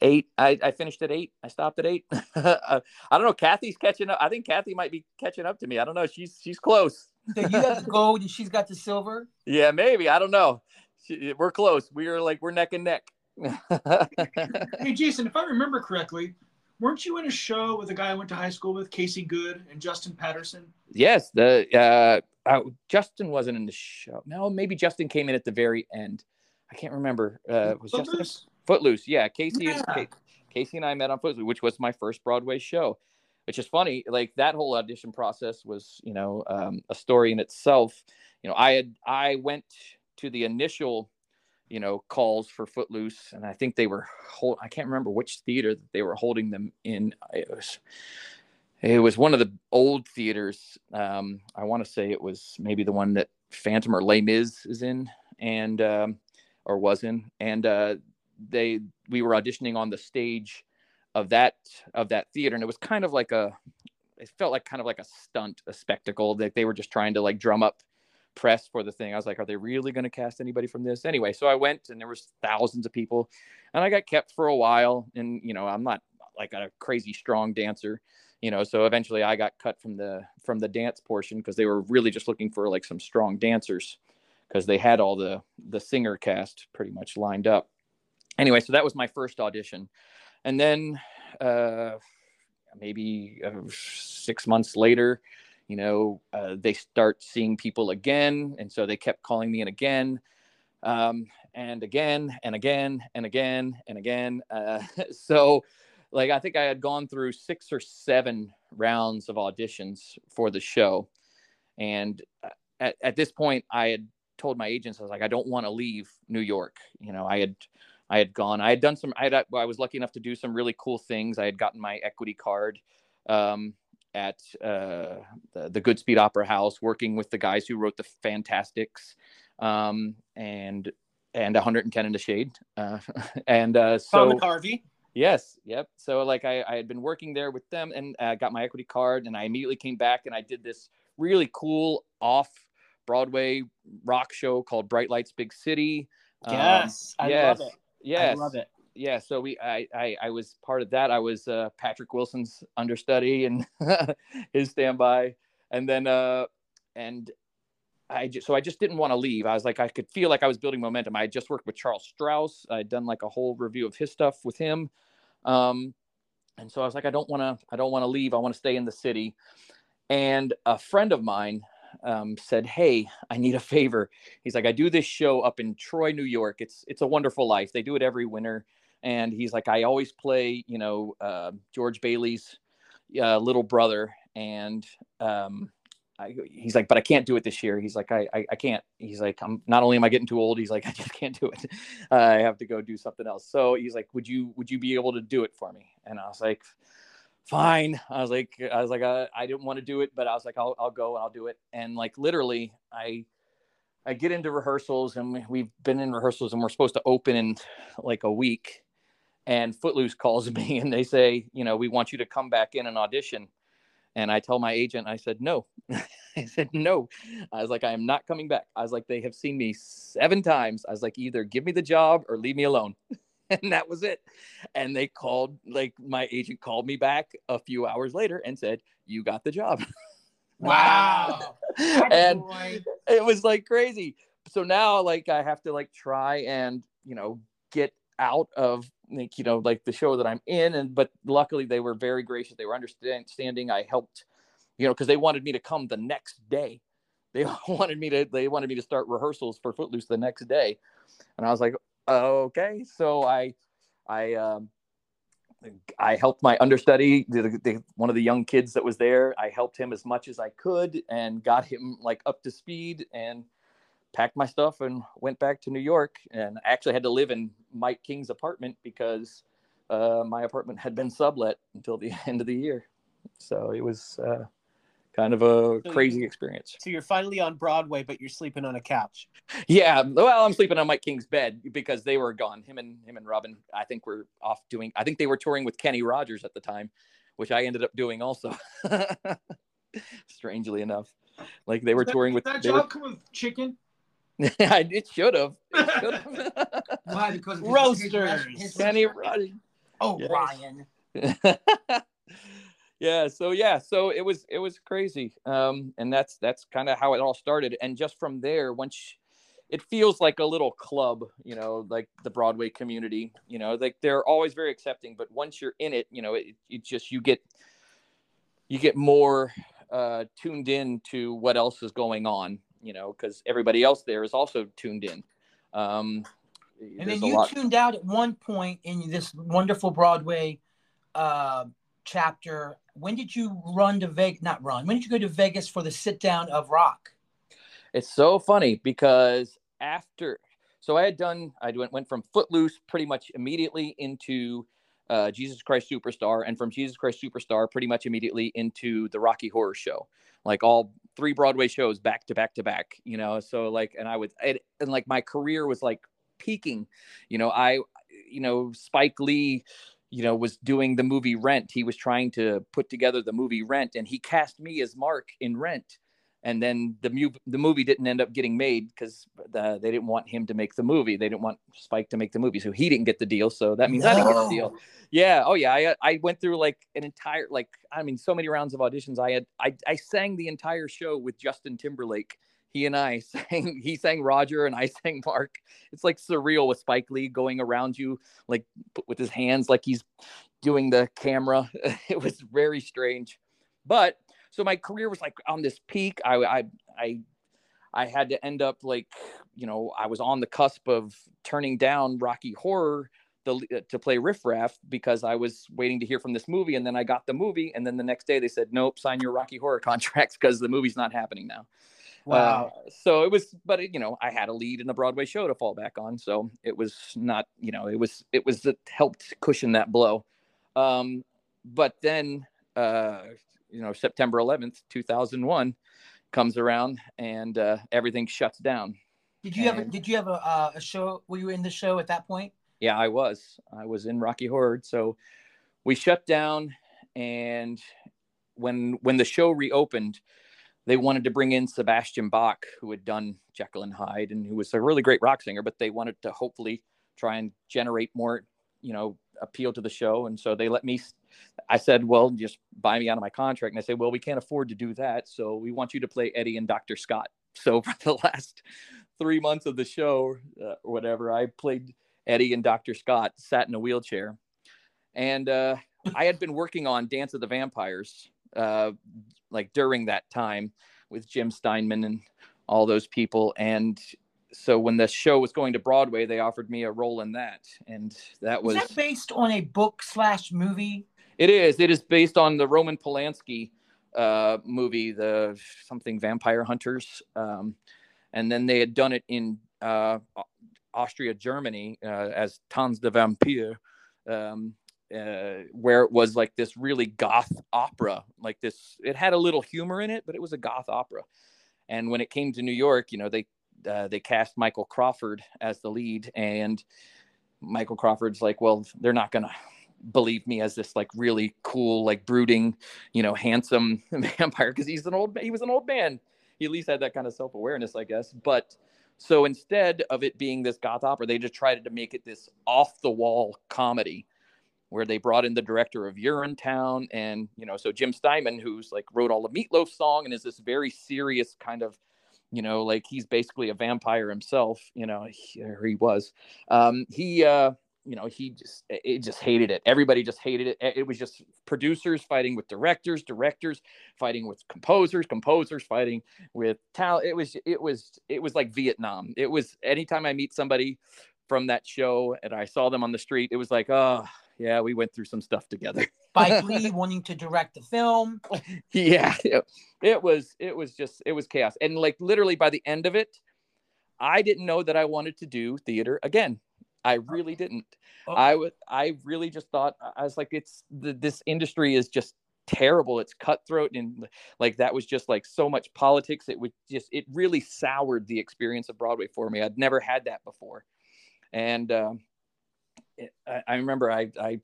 Eight. I, I finished at eight. I stopped at eight. *laughs* I don't know. Kathy's catching up. I think Kathy might be catching up to me. I don't know. She's she's close. So you got the *laughs* gold and she's got the silver. Yeah, maybe. I don't know. She, we're close. We are like we're neck and neck. *laughs* Hey, Jason, if I remember correctly, weren't you in a show with a guy I went to high school with, Casey Good and Justin Patterson? yes. The uh, uh, Justin wasn't in the show. No, maybe Justin came in at the very end. I can't remember. Uh, was Justin Footloose? Footloose? Yeah, Casey. Yeah. Ca- Casey and I met on Footloose, which was my first Broadway show. Which is funny. Like that whole audition process was, you know, um, a story in itself. You know, I had I went to the initial, you know, calls for Footloose, and I think they were hold. I can't remember which theater that they were holding them in. It was it was one of the old theaters. Um, I want to say it was maybe the one that Phantom or Les Mis is in, and um, or was in, and uh, they we were auditioning on the stage of that of that theater, and it was kind of like a it felt like kind of like a stunt, a spectacle that they were just trying to like drum up press for the thing. I was like, are they really going to cast anybody from this? Anyway, so I went and there was thousands of people and I got kept for a while and you know, I'm not like a crazy strong dancer, you know, so eventually I got cut from the from the dance portion because they were really just looking for like some strong dancers because they had all the the singer cast pretty much lined up. Anyway, so that was my first audition. And then uh maybe uh, 6 months later, you know, uh, they start seeing people again and so they kept calling me in again. Um and again and again and again and again. Uh, *laughs* so, like, I think I had gone through six or seven rounds of auditions for the show. And uh, at, at this point, I had told my agents, I was like, I don't want to leave New York. You know, I had. I had gone. I had done some. I had. I was lucky enough to do some really cool things. I had gotten my equity card um, at uh, the, the Goodspeed Opera House, working with the guys who wrote the Fantasticks, um, and and 110 in the shade. Uh, *laughs* and uh, so Tom McCarvey. yes, yep. So like I, I had been working there with them and uh, got my equity card, and I immediately came back and I did this really cool off Broadway rock show called Bright Lights Big City. Um, Yes, I yes, love it. Yes, I love it. Yeah so we I, I i was part of that i was uh patrick wilson's understudy and *laughs* his standby and then uh and i just so i just didn't want to leave i was like i could feel like i was building momentum i had just worked with charles strouse i'd done like a whole review of his stuff with him um and so i was like i don't want to i don't want to leave i want to stay in the city and a friend of mine um, said, "Hey, I need a favor." He's like, "I do this show up in Troy, New York. It's it's a wonderful life. They do it every winter." And he's like, "I always play, you know, uh, George Bailey's uh, little brother." And um, I, he's like, "But I can't do it this year." He's like, I, I, I can't." He's like, "I'm not only am I getting too old." He's like, *laughs* "I just can't do it. *laughs* I have to go do something else." So he's like, "Would you would you be able to do it for me?" And I was like, fine. I was like, I was like, uh, I didn't want to do it, but I was like, I'll, I'll go and I'll do it. And like, literally, I, I get into rehearsals and we- we've been in rehearsals and we're supposed to open in like a week. And Footloose calls *laughs* me and they say, you know, we want you to come back in and audition. And I tell my agent, I said, no. *laughs* I said, no. I was like, I am not coming back. I was like, they have seen me seven times. I was like, either give me the job or leave me alone. *laughs* and that was it. And they called, like, my agent called me back a few hours later and said, You got the job. Wow. and Boy. it was like crazy. So now, like, I have to like try and, you know, get out of like, you know, like the show that I'm in. And, but luckily they were very gracious. They were understanding. I helped, you know, because they wanted me to come the next day. They *laughs* wanted me to, they wanted me to start rehearsals for Footloose the next day. And I was like, okay. So I, I, um, I helped my understudy, the, the, one of the young kids that was there. I helped him as much as I could and got him like up to speed and packed my stuff and went back to New York. And I actually had to live in Mike King's apartment because uh, my apartment had been sublet until the *laughs* end of the year. So it was uh, kind of a So crazy experience. So you're finally on Broadway, but you're sleeping on a couch. Yeah, well, I'm sleeping on Mike King's bed because they were gone. Him and him and Robin, I think, were off doing. I think they were touring with Kenny Rogers at the time, which I ended up doing also. *laughs* Strangely enough, like they were that- touring with. that job come with chicken. *laughs* it should have. *laughs* Why? Because of Roasters. Kenny? Rogers. Oh, Yes. Ryan. *laughs* yeah so yeah so it was it was crazy um and that's that's kind of how it all started and just from there once it feels like a little club you know like the broadway community you know like they're always very accepting but once you're in it you know it, it just you get you get more uh tuned in to what else is going on you know because everybody else there is also tuned in um And then you lot tuned out at one point in this wonderful Broadway uh, chapter. When did you run to Vegas? Not run. When did you go to Vegas for the sit down of Rock? It's so funny because after, so I had done, I went, went from Footloose pretty much immediately into uh, Jesus Christ Superstar, and from Jesus Christ Superstar pretty much immediately into the Rocky Horror Show, like all three Broadway shows back to back to back, you know. So like, and I would, and, and like my career was like peaking, you know. I, you know, Spike Lee, you know, was doing the movie Rent. He was trying to put together the movie Rent, and he cast me as Mark in Rent and then the mu- the movie didn't end up getting made because the, they didn't want him to make the movie. They didn't want Spike to make the movie, so he didn't get the deal. So that means I didn't get the deal. Yeah. Oh yeah. I I went through like an entire like I mean so many rounds of auditions. I had I I sang the entire show with Justin Timberlake. He and I *laughs* sang. He sang Roger and I sang Mark. It's like surreal with Spike Lee going around you like with his hands like he's doing the camera. *laughs* It was very strange, but so my career was like on this peak. I I I I had to end up like you know I was on the cusp of turning down Rocky Horror the, to play Riff Raff because I was waiting to hear from this movie, and then I got the movie, and then the next day they said nope, sign your Rocky Horror *laughs* contracts because the movie's not happening now. Wow. Uh, so it was, but it, you know, I had a lead in a Broadway show to fall back on, so it was not, you know, it was it was it helped cushion that blow. Um, but then, uh, you know, September 11th, 2001 comes around and uh, everything shuts down. did you have a, Did you have a, uh, a show? Were you in the show at that point? Yeah, I was. I was in Rocky Horror. So we shut down and when when the show reopened, they wanted to bring in Sebastian Bach, who had done Jekyll and Hyde and who was a really great rock singer, but they wanted to hopefully try and generate more, you know, appeal to the show. And so they let me I said, well, just buy me out of my contract. And I said, well, we can't afford to do that. So we want you to play Eddie and Dr. Scott. *laughs* So for the last three months of the show uh, or whatever, I played Eddie and Dr. Scott, sat in a wheelchair. And uh, I had been working on Dance of the Vampires uh, like during that time with Jim Steinman and all those people. And so when the show was going to Broadway, they offered me a role in that. And that Was was that based on a book slash movie? It is. It is based on the Roman Polanski uh, movie, the something Vampire Hunters, um, and then they had done it in uh, Austria, Germany, uh, as Tanz der Vampire, um, uh, where it was like this really goth opera. Like this, it had a little humor in it, but it was a goth opera. And when it came to New York, you know, they uh, they cast Michael Crawford as the lead, and Michael Crawford's like, well, they're not gonna believe me as this like really cool, like brooding, you know, handsome *laughs* vampire because he's an old he was an old man. He at least had that kind of self awareness, I guess. But so instead of it being this goth opera, they just tried to make it this off the wall comedy where they brought in the director of Urinetown and you know, so Jim Steinman, who's like wrote all the Meatloaf song and is this very serious kind of you know, like he's basically a vampire himself, you know, he, he was. Um, he uh you know he just it just hated it. Everybody just hated it. It was just producers fighting with directors directors fighting with composers composers fighting with talent. It was it was it was like vietnam. It was anytime i meet somebody from that show and i saw them on the street it was like oh yeah we went through some stuff together. *laughs* Spike Lee wanting to direct the film. *laughs* yeah it, it was it was just it was chaos. And like literally by the end of it i didn't know that i wanted to do theater again i really didn't. Oh. i would i really just thought i was like it's the, this industry is just terrible. It's cutthroat and like that was just like so much politics. It would just it really soured the experience of broadway for me. I'd never had that before. And um it, I, I remember i i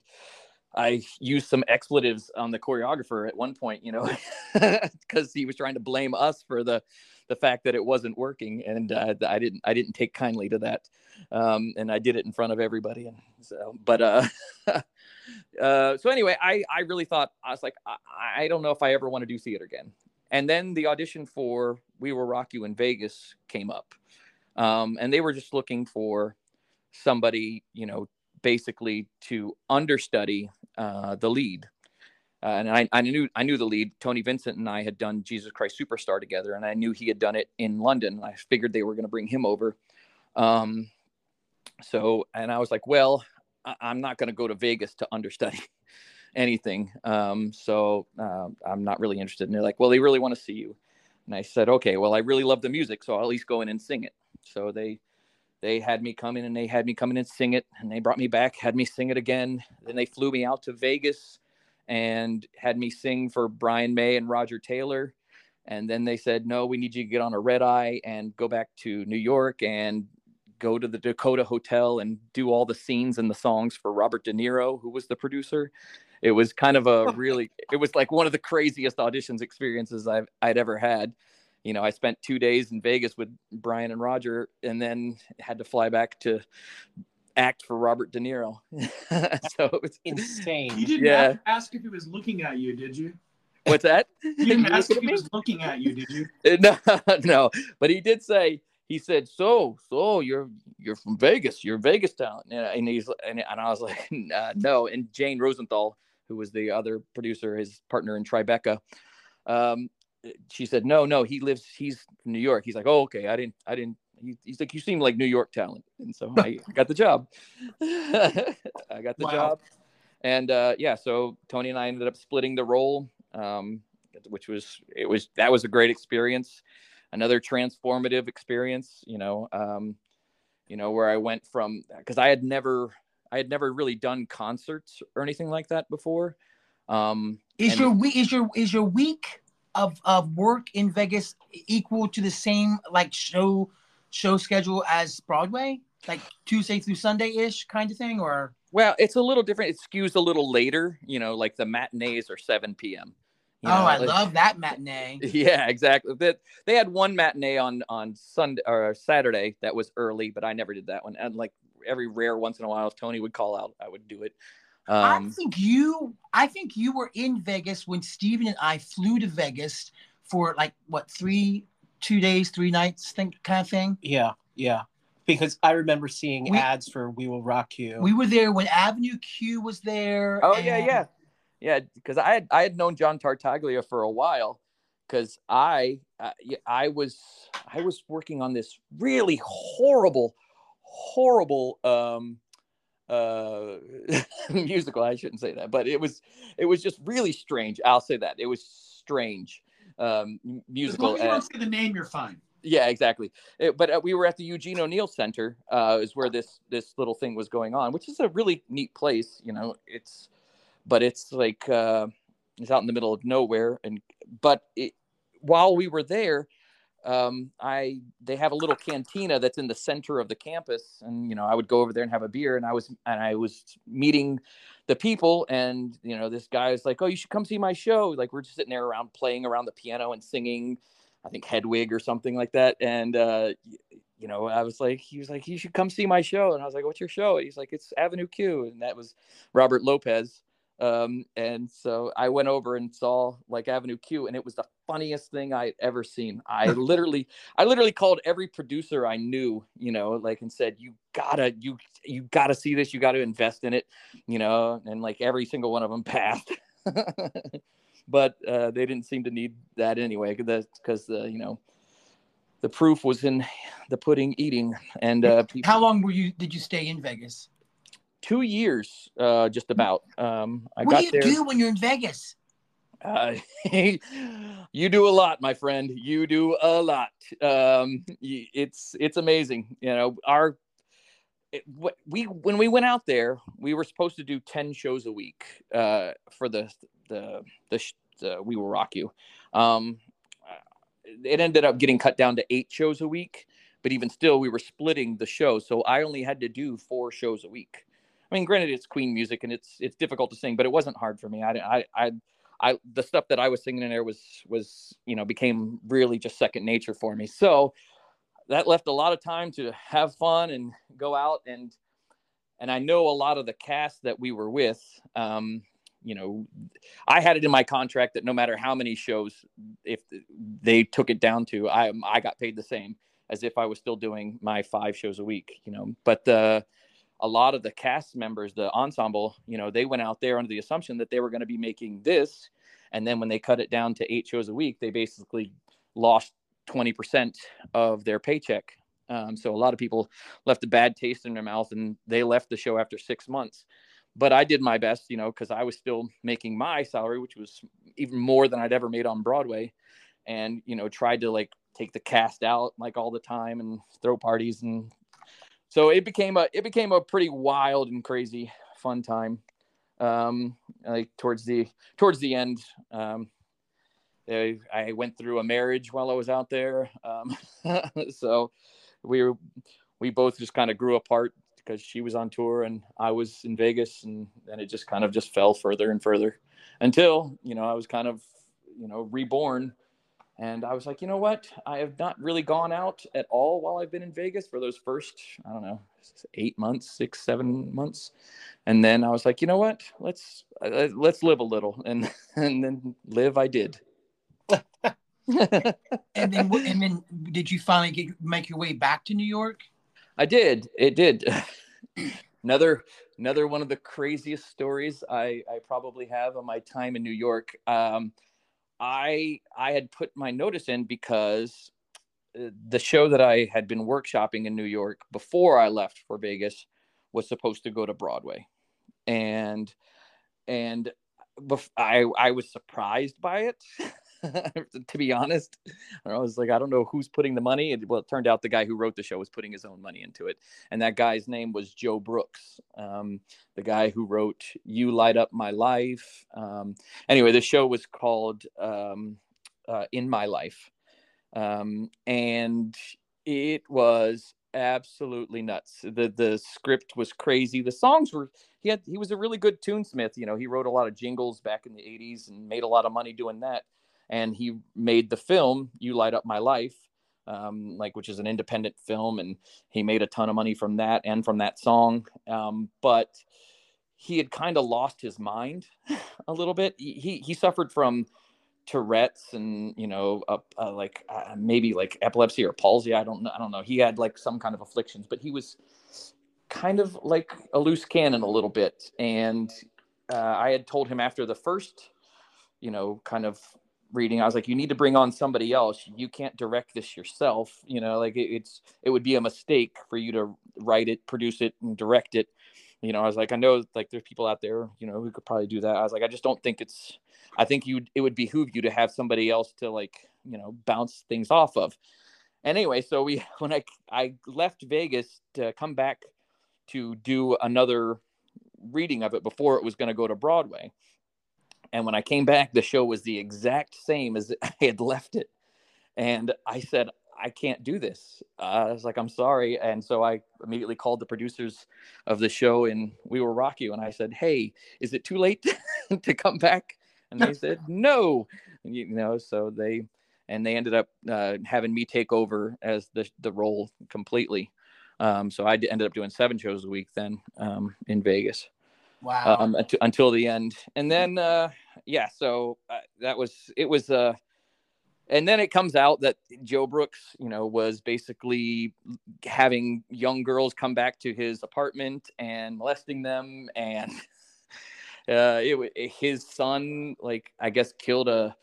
I used some expletives on the choreographer at one point, you know, *laughs* because he was trying to blame us for the the fact that it wasn't working, and uh, I didn't I didn't take kindly to that, um, and I did it in front of everybody, and so but uh, *laughs* uh, so anyway, I I really thought I was like I, I don't know if I ever want to do theater again. And then the audition for We Will Rock You in Vegas came up, um, and they were just looking for somebody, you know, basically to understudy uh, the lead. Uh, and I, I knew I knew the lead. Tony Vincent and I had done Jesus Christ Superstar together, and I knew he had done it in London. I figured they were going to bring him over. Um, so, and I was like, well, I- I'm not going to go to Vegas to understudy *laughs* anything. Um, so uh, I'm not really interested. And they're like, well, they really want to see you. And I said, okay, well, I really love the music, so I'll at least go in and sing it. So they they had me come in and they had me come in and sing it, and they brought me back, had me sing it again. Then they flew me out to Vegas and had me sing for Brian May and Roger Taylor. And then they said, no, we need you to get on a red eye and go back to New York and go to the Dakota Hotel and do all the scenes and the songs for Robert De Niro, who was the producer. It was kind of a *laughs* really, it was like one of the craziest auditions experiences I've I'd ever had. You know, I spent two days in Vegas with Brian and Roger, and then had to fly back to act for Robert De Niro. *laughs* so it was Insane. You didn't Yeah. ask if he was looking at you, did you? what's that? *laughs* You didn't ask if he was looking at you, did you? *laughs* no, no, but he did say he said, "So, so you're you're from Vegas, you're Vegas talent," and, and he's and, and I was like, uh, "No." And Jane Rosenthal, who was the other producer, his partner in Tribeca, um, she said, "No, no, he lives. He's from New York." He's like, "Oh, okay. I didn't, I didn't." He, he's like, "You seem like New York talent," and so I got the job. *laughs* I got the Wow. job, and uh, yeah, so Tony and I ended up splitting the role. Um, which was it was that was a great experience another transformative experience you know um you know where i went from because i had never i had never really done concerts or anything like that before um Is and- your week is your is your week of of work in Vegas equal to the same like show show schedule as Broadway, like Tuesday through Sunday ish kind of thing, or well it's a little different it skews a little later you know like the matinees are 7 p.m you oh, know, I like- love that matinee. *laughs* Yeah, exactly. That they had one matinee on on Sunday or Saturday that was early, but I never did that one. And like every rare once in a while, if Tony would call out, I would do it. I Um, think you I think you were in Vegas when Steven and I flew to Vegas for like what three two days, three nights think kind of thing. Yeah, yeah. Because I remember seeing We- ads for "We Will Rock You." We were there when Avenue Q was there. oh yeah, and- yeah, yeah. Because I had I had known John Tartaglia for a while. Because I uh, I was I was working on this really horrible, horrible um uh *laughs* musical i shouldn't say that but it was it was just really strange i'll say that it was strange um m- As musical long as you don't say the name, you're fine. yeah exactly It- but uh, we were at the eugene o'neill center uh is where this this little thing was going on which is a really neat place you know it's but it's like uh it's out in the middle of nowhere and but it, while we were there um i they have a little cantina that's in the center of the campus and you know i would go over there and have a beer and i was and i was meeting the people and you know this guy was like oh you should come see my show. Like we're just sitting there around playing around the piano and singing i think hedwig or something like that. And uh you know i was like he was like you should come see my show. And i was like what's your show? He's like it's avenue q. And that was robert lopez um and so i went over and saw like avenue q and it was the funniest thing i'd ever seen. I *laughs* literally i literally called every producer i knew you know like and said you gotta you you gotta see this. You gotta invest in it you know and like every single one of them *laughs* passed. But uh they didn't seem to need that anyway because the you know the proof was in the pudding eating and uh people, How long were you did you stay in Vegas? Two years uh just about um i what do you there do when you're in Vegas? Uh, *laughs* you do a lot, my friend. You do a lot. Um, it's it's amazing. You know, our it, we when we went out there, we were supposed to do ten shows a week uh, for the the the, sh- the We Will Rock You. Um, it ended up getting cut down to eight shows a week, but even still, we were splitting the show, so I only had to do four shows a week. I mean, granted, it's Queen music and it's it's difficult to sing, but it wasn't hard for me. I I I I the stuff that I was singing in there was was you know became really just second nature for me. So that left a lot of time to have fun and go out and and I know a lot of the cast that we were with. Um, you know, I had it in my contract that no matter how many shows, if they took it down to, I I got paid the same as if I was still doing my five shows a week. You know, but the a lot of the cast members, the ensemble, you know, they went out there under the assumption that they were going to be making this, and then when they cut it down to eight shows a week, they basically lost twenty percent of their paycheck. Um, so a lot of people left a bad taste in their mouth, and they left the show after six months but I did my best, you know, because I was still making my salary, which was even more than I'd ever made on Broadway, and you know, tried to like take the cast out like all the time and throw parties, and so it became a it became a pretty wild and crazy fun time. Um, like towards the towards the end, um, I, I went through a marriage while I was out there, um, *laughs* so we were we both just kind of grew apart because she was on tour and I was in Vegas, and then it just kind of just fell further and further until you know I was kind of you know reborn, and I was like, you know what, I have not really gone out at all while I've been in Vegas for those first I don't know eight months, six, seven months, and then I was like, you know what, let's uh, let's live a little, and *laughs* and then live I did. *laughs* and then and then did you finally get make your way back to New York? I did. It did. *clears throat* another another one of the craziest stories I, I probably have on my time in New York. Um, I I had put my notice in because uh, the show that I had been workshopping in New York before I left for Vegas was supposed to go to Broadway, and and I I was surprised by it. *laughs* *laughs* to be honest. I was like, I don't know who's putting the money. And well, it turned out the guy who wrote the show was putting his own money into it. And that guy's name was Joe Brooks, um, the guy who wrote You Light Up My Life. Um, anyway, the show was called um, uh, In My Life. Um, and it was absolutely nuts. The the script was crazy. The songs were he had he was a really good tunesmith. You know, he wrote a lot of jingles back in the 80s and made a lot of money doing that and he made the film "You Light Up My Life," um, like which is an independent film, and he made a ton of money from that and from that song. Um, but he had kind of lost his mind *laughs* a little bit. He he suffered from Tourette's and you know uh, uh, like uh, maybe like epilepsy or palsy. I don't know. I don't know. He had like some kind of afflictions, but he was kind of like a loose cannon a little bit. And uh, I had told him after the first, you know, kind of reading i was like you need to bring on somebody else. You can't direct this yourself. You know like it, it's it would be a mistake for you to write it produce it and direct it. You know i was like i know like there's people out there you know who could probably do that. I was like i just don't think it's i think you it would behoove you to have somebody else to like you know bounce things off of. Anyway so we *laughs* when i i left vegas to come back to do another reading of it before it was going to go to broadway and when I came back, the show was the exact same as *laughs* I had left it. And I said, I can't do this. Uh, I was like, I'm sorry. And so I immediately called the producers of the show and We Will Rock You. And I said, Hey, is it too late *laughs* to come back? And they said, *laughs* No. And, you know, so they, and they ended up uh, having me take over as the, the role completely. Um, so I ended up doing seven shows a week then um, in Vegas. Wow. Um, until, until the end. And then, uh, yeah, so uh, that was, it was, uh, and then it comes out that Joe Brooks, you know, was basically having young girls come back to his apartment and molesting them. And *laughs* uh, it, his son, like, I guess, killed a,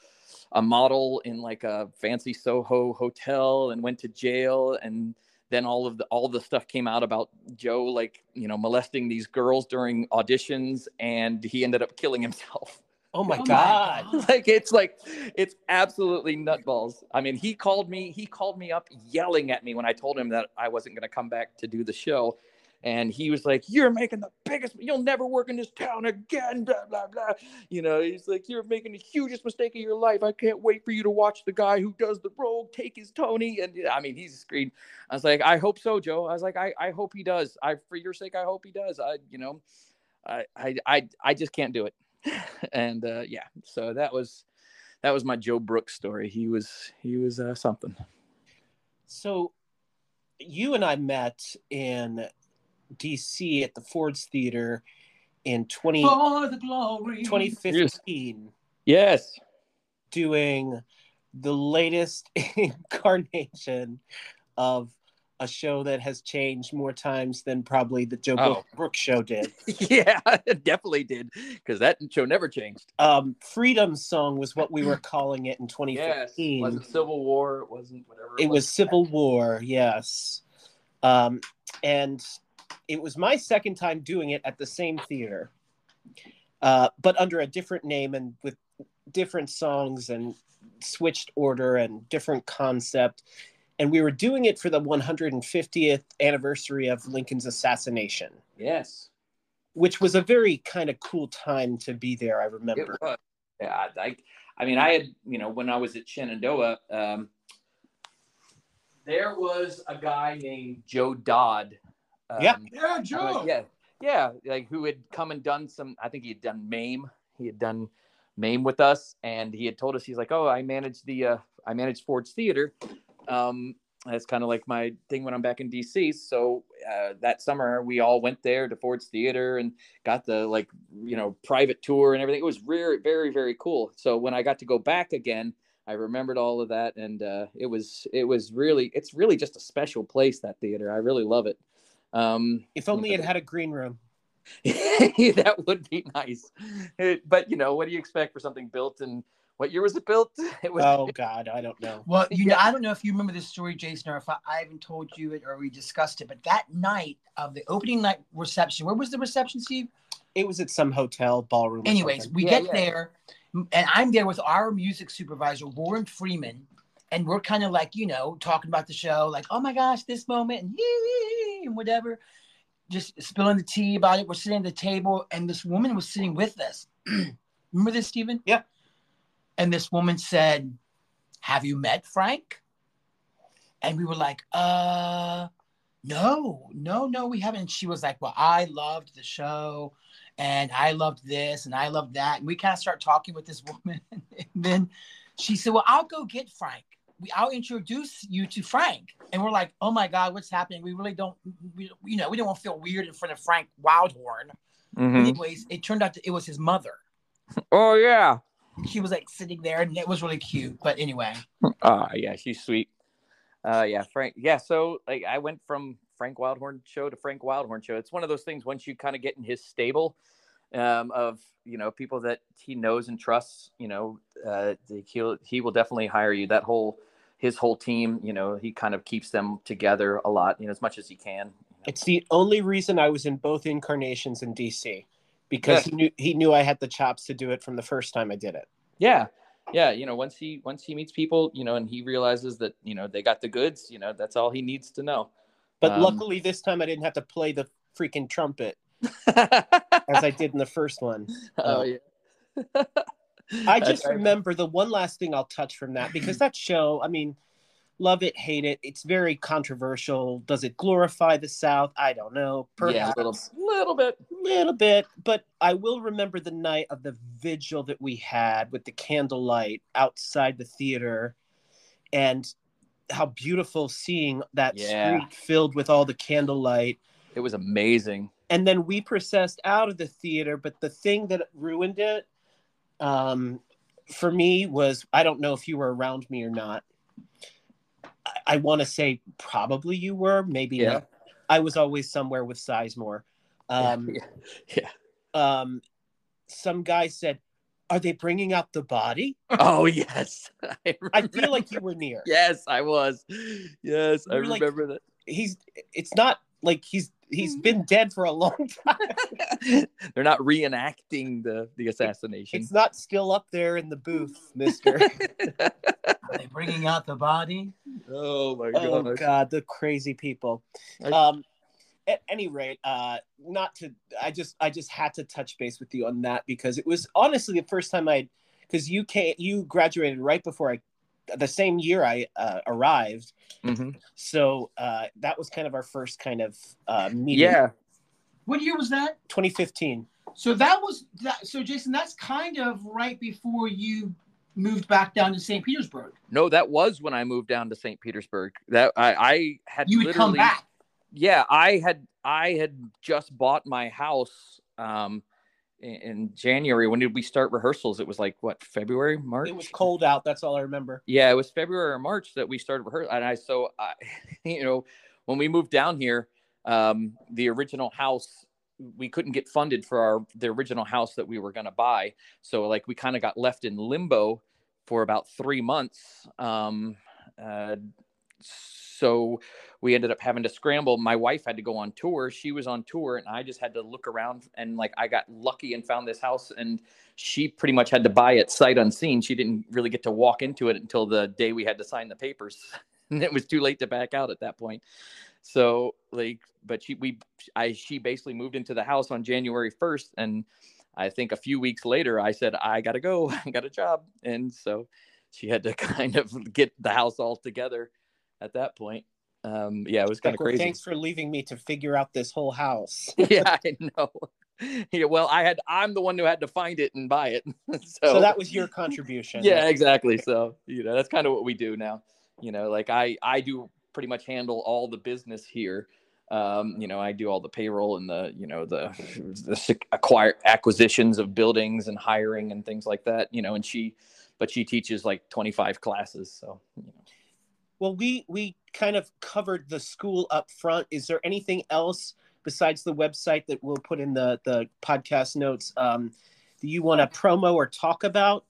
a model in like a fancy Soho hotel and went to jail. And then all of the all the stuff came out about Joe like you know molesting these girls during auditions, and he ended up killing himself. Oh my, oh god. my god! *laughs* like it's like it's absolutely nutballs. I mean, he called me. He called me up yelling at me when I told him that I wasn't going to come back to do the show, and he was like, "You're making the biggest. You'll never work in this town again." Blah blah blah. You know, he's like, "You're making the hugest mistake of your life. I can't wait for you to watch the guy who does the role take his Tony." And I mean, he's screamed. I was like, "I hope so, Joe." I was like, "I I hope he does. I for your sake, I hope he does. I you know, I I I, I just can't do it." *laughs* and uh, yeah, so that was that was my Joe Brooks story. He was he was uh, something. So you and I met in DC at the Ford's Theater in 20, For the glory. 2015 Yes. doing the latest *laughs* incarnation of a show that has changed more times than probably the Joe Oh. Brooks show did. *laughs* yeah, it definitely did because that show never changed. Um, Freedom Song was what we were *clears throat* calling it in 2015. wasn't Civil War. It wasn't whatever. it was Civil War, yes. Um, and it was my second time doing it at the same theater, uh, but under a different name and with different songs and switched order and different concept. And we were doing it for the 150th anniversary of Lincoln's assassination, Yes. which was a very kind of cool time to be there. I It remember. was. Yeah, I, I mean, I had, you know, when I was at Shenandoah, um, there was a guy named Joe Dodd. Um, Yeah. Yeah, Joe. yeah, yeah, like who had come and done some. I think he had done MAME. He had done MAME with us, and he had told us he's like, "Oh, I manage the, uh, I manage Ford's Theater." Um, that's kind of like my thing when I'm back in DC. So uh, that summer, we all went there to Ford's Theater and got the like, you know, private tour and everything. It was very, very, very cool. So when I got to go back again, I remembered all of that, and uh, it was, it was really, it's really just a special place. That theater, I really love it. Um, If only it had a green room. *laughs* that would be nice. It- but you know, what do you expect for something built in what year was it built? *laughs* It was Oh God, I don't know. Well, you *laughs* know, I don't know if you remember this story, Jason, or if I, I haven't told you it or we discussed it, but that night of the opening night reception, where was the reception, Steve? It was at some hotel ballroom. Anyways, we Yeah, get yeah. there, and I'm there with our music supervisor, Warren Freeman, and we're kind of like, you know, talking about the show, like, oh my gosh, this moment, and, yee, and whatever, just spilling the tea about it. We're sitting at the table, and this woman was sitting with us. *clears throat* Remember this, Stephen? Yeah. And this woman said, Have you met Frank? And we were like, uh, no, no, no, we haven't. And she was like, Well, I loved the show and I loved this and I loved that. And we kind of start talking with this *laughs* woman. and then she said, Well, I'll go get Frank. We, I'll introduce you to Frank. And we're like, Oh my God, what's happening? We really don't, we, you know, we don't want to feel weird in front of Frank Wildhorn. Mhm. Anyways, it turned out that it was his mother. *laughs* Oh yeah. She was like sitting there and it was really cute. But anyway, *laughs* Ah, yeah, she's sweet. Uh, yeah, Frank. Yeah, so like I went from Frank Wildhorn show to Frank Wildhorn show. It's one of those things once you kind of get in his stable um, of you know people that he knows and trusts. You know, uh, he'll he will definitely hire you. That whole his whole team. You know, he kind of keeps them together a lot. You know, as much as he can. It's the only reason I was in both incarnations in DC because he knew he knew I had the chops to do it from the first time I did it. Yeah. Yeah, you know, once he once he meets people, you know, and he realizes that you know they got the goods, you know, that's all he needs to know. But Um, luckily this time I didn't have to play the freaking trumpet *laughs* as I did in the first one. *laughs* oh yeah. *laughs* I just remember the one last thing I'll touch from that because that show, I mean, love it, hate it. It's very controversial. Does it glorify the South? I don't know. Perhaps yeah, a little, little bit. little bit, but I will remember the night of the vigil that we had with the candlelight outside the theater and how beautiful seeing that Yeah. street filled with all the candlelight. It was amazing. And then we processed out of the theater, but the thing that ruined it um, for me was I don't know if you were around me or not. I, I want to say probably you were, maybe Yeah. not. I was always somewhere with Sizemore. *laughs* Um, yeah. yeah. um, some guy said, "Are they bringing out the body?" Oh yes. *laughs* I, I feel like you were near. Yes, I was. Yes, I You like- remember that. He's. It's not like he's he's been dead for a long *laughs* time. *laughs* They're not reenacting the the assassination. It's not still up there in the booth, Mister. *laughs* are they bringing out the body? oh my god! oh god. God, the crazy people. I- Um, at any rate, uh, not to. I just I just had to touch base with you on that because it was honestly the first time I, because you came, you graduated right before I, the same year I uh, arrived. Mhm. So uh, that was kind of our first kind of uh, meeting. Yeah. What year was that? 2015. So that was that. So Jason, that's kind of right before you moved back down to St. Petersburg. No, that was when I moved down to St. Petersburg. That I, I had You would come literally- back. yeah, I had I had just bought my house um, in, January. When did we start rehearsals? It was like what February, March. It was cold out. That's all I remember. Yeah, it was February or March that we started rehearsal, and I so I, *laughs* you know when we moved down here, um, the original house we couldn't get funded for our the original house that we were going to buy, so like we kind of got left in limbo for about three months. Um, uh, so we ended up having to scramble. My wife had to go on tour. She was on tour, and I just had to look around. And like, I got lucky and found this house, and she pretty much had to buy it sight unseen. She didn't really get to walk into it until the day we had to sign the papers, *laughs* and it was too late to back out at that point. So like, but she we I she basically moved into the house on January first, and I think a few weeks later, I said I got to go, *laughs* I got a job, and so she had to *laughs* kind of get the house all together at that point. Um, yeah, it was kind of crazy. Thanks for leaving me to figure out this whole house. *laughs* yeah, I know. *laughs* Yeah, well, I had I'm the one who had to find it and buy it. *laughs* so, so that was your contribution. yeah, exactly. So, you know, that's kind of what we do now. You know, like I I do pretty much handle all the business here. Um, you know, I do all the payroll and the, you know, the, the acquire acquisitions of buildings and hiring and things like that, you know, and she, but she teaches like 25 classes. So, you know. Well, we we kind of covered the school up front. Is there anything else besides the website that we'll put in the the podcast notes um, that you want to promo or talk about?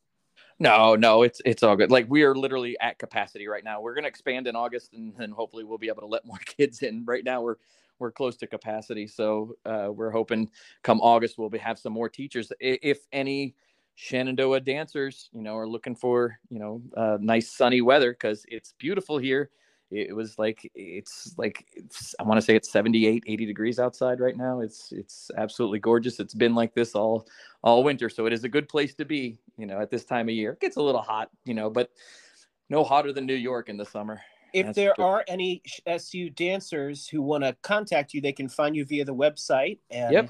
No, no, it's it's all good. Like we are literally at capacity right now. We're going to expand in August, and then hopefully we'll be able to let more *laughs* kids in. Right now, we're we're close to capacity, so uh, we're hoping come August we'll be, have some more teachers. If any Shenandoah dancers, you know, are looking for, you know, uh, nice sunny weather because it's beautiful here. It was like it's like it's, I want to say it's 78, 80 degrees outside right now. It's it's absolutely gorgeous. It's been like this all all winter, so it is a good place to be. You know, at this time of year, it gets a little hot, you know, but no hotter than New York in the summer. If That's there true. are any SU dancers who want to contact you, they can find you via the website and yep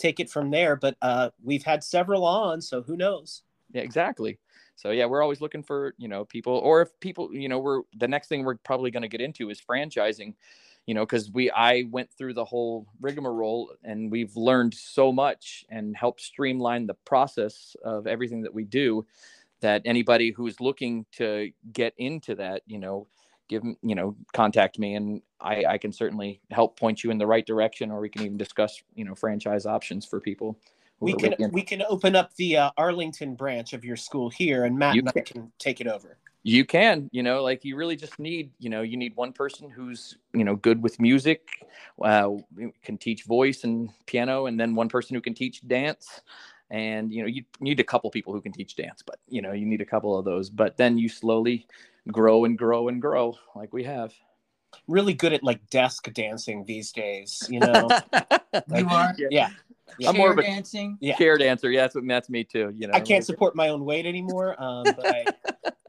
take it from there. But uh, we've had several on, so who knows? Yeah, exactly. So yeah, we're always looking for you know people, or if people you know we're the next thing we're probably going to get into is franchising. You know, because we I went through the whole rigmarole and we've learned so much and helped streamline the process of everything that we do. That anybody who's looking to get into that, you know, give you know contact me and I, I can certainly help point you in the right direction or we can even discuss you know franchise options for people we can we can open up the uh, arlington branch of your school here and matt you and can. i can take it over. You can you know like you really just need you know you need one person who's you know good with music uh, can teach voice and piano and then one person who can teach dance and you know you need a couple people who can teach dance but you know you need a couple of those but then you slowly grow and grow and grow like we have. Really good at like desk dancing these days, you know. *laughs* like, you are, yeah. yeah. I'm more of a dancing. Yeah. chair dancer. Yeah, that's what that's me too. You know, I can't support my own weight anymore, um, but I,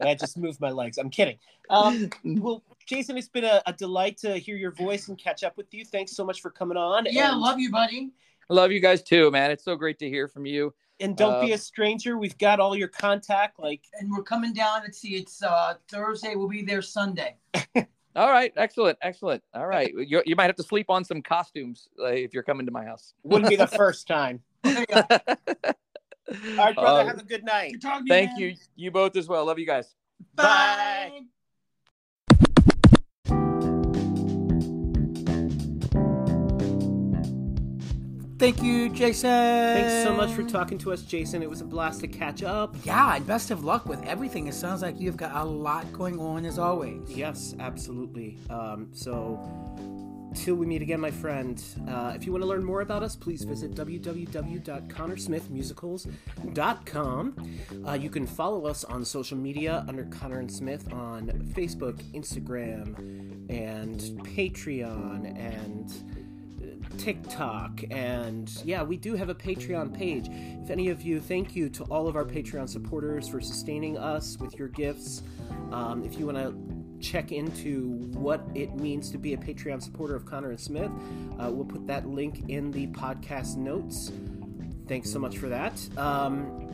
*laughs* I just move my legs. I'm kidding. Um, *laughs* well, Jason, it's been a, a, delight to hear your voice and catch up with you. Thanks so much for coming on. Yeah, and... love you, buddy. I love you guys too, man. It's so great to hear from you and don't uh, be a stranger. We've got all your contact. Like, and we're coming down. Let's see, it's uh, Thursday. We'll be there Sunday. *laughs* all right, excellent, excellent. All right, you, you might have to sleep on some costumes uh, if you're coming to my house. Wouldn't be the *laughs* first time. *laughs* all right, brother. Uh, have a good night. Thank you. You both as well. Love you guys. Bye. Bye. Thank you, Jason. Thanks so much for talking to us, Jason. It was a blast to catch up. Yeah, and best of luck with everything. It sounds like you've got a lot going on as always. Yes, absolutely. Um, so, till we meet again, my friend, uh, if you want to learn more about us, please visit www.connorsmithmusicals.com. Uh, you can follow us on social media under Conner and Smith on Facebook, Instagram, and Patreon, and TikTok, and yeah, we do have a Patreon page. If any of you, thank you to all of our Patreon supporters for sustaining us with your gifts. Um, if you want to check into what it means to be a Patreon supporter of Conner and Smith, uh, we'll put that link in the podcast notes. Thanks so much for that. Um,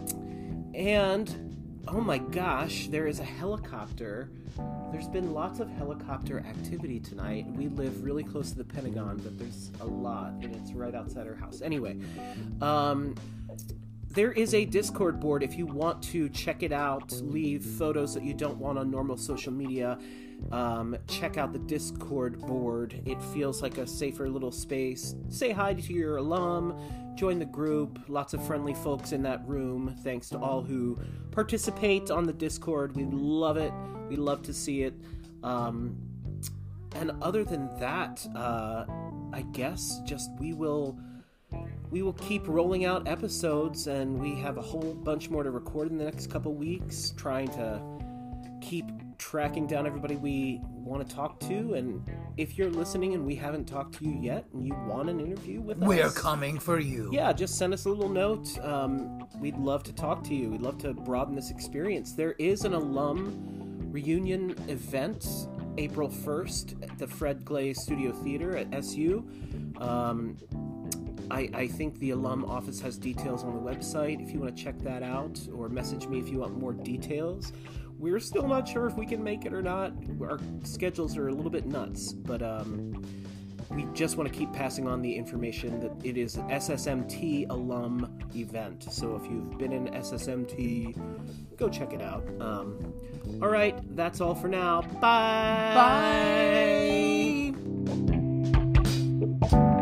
and oh my gosh, there is a helicopter. There's been lots of helicopter activity tonight. We live really close to the Pentagon, but there's a lot, and it's right outside our house. Anyway, um, there is a Discord board if you want to check it out, leave photos that you don't want on normal social media. Um, check out the Discord board. It feels like a safer little space. Say hi to your alum, join the group. Lots of friendly folks in that room. Thanks to all who participate on the Discord. We love it. We love to see it. Um, and other than that, uh, I guess just we will we will keep rolling out episodes and we have a whole bunch more to record in the next couple weeks trying to keep tracking down everybody we want to talk to and if you're listening and we haven't talked to you yet and you want an interview with us We're us coming for you. yeah just send us a little note. Um, we'd love to talk to you. We'd love to broaden this experience. There is an alum reunion event april 1st at the fred glaize studio theater at su um, I, I think the alum office has details on the website if you want to check that out or message me if you want more details we're still not sure if we can make it or not. Our schedules are a little bit nuts, but um, we just want to keep passing on the information that it is an SSMT alum event. So if you've been in SSMT, go check it out. Um, all right, that's all for now. Bye. Bye.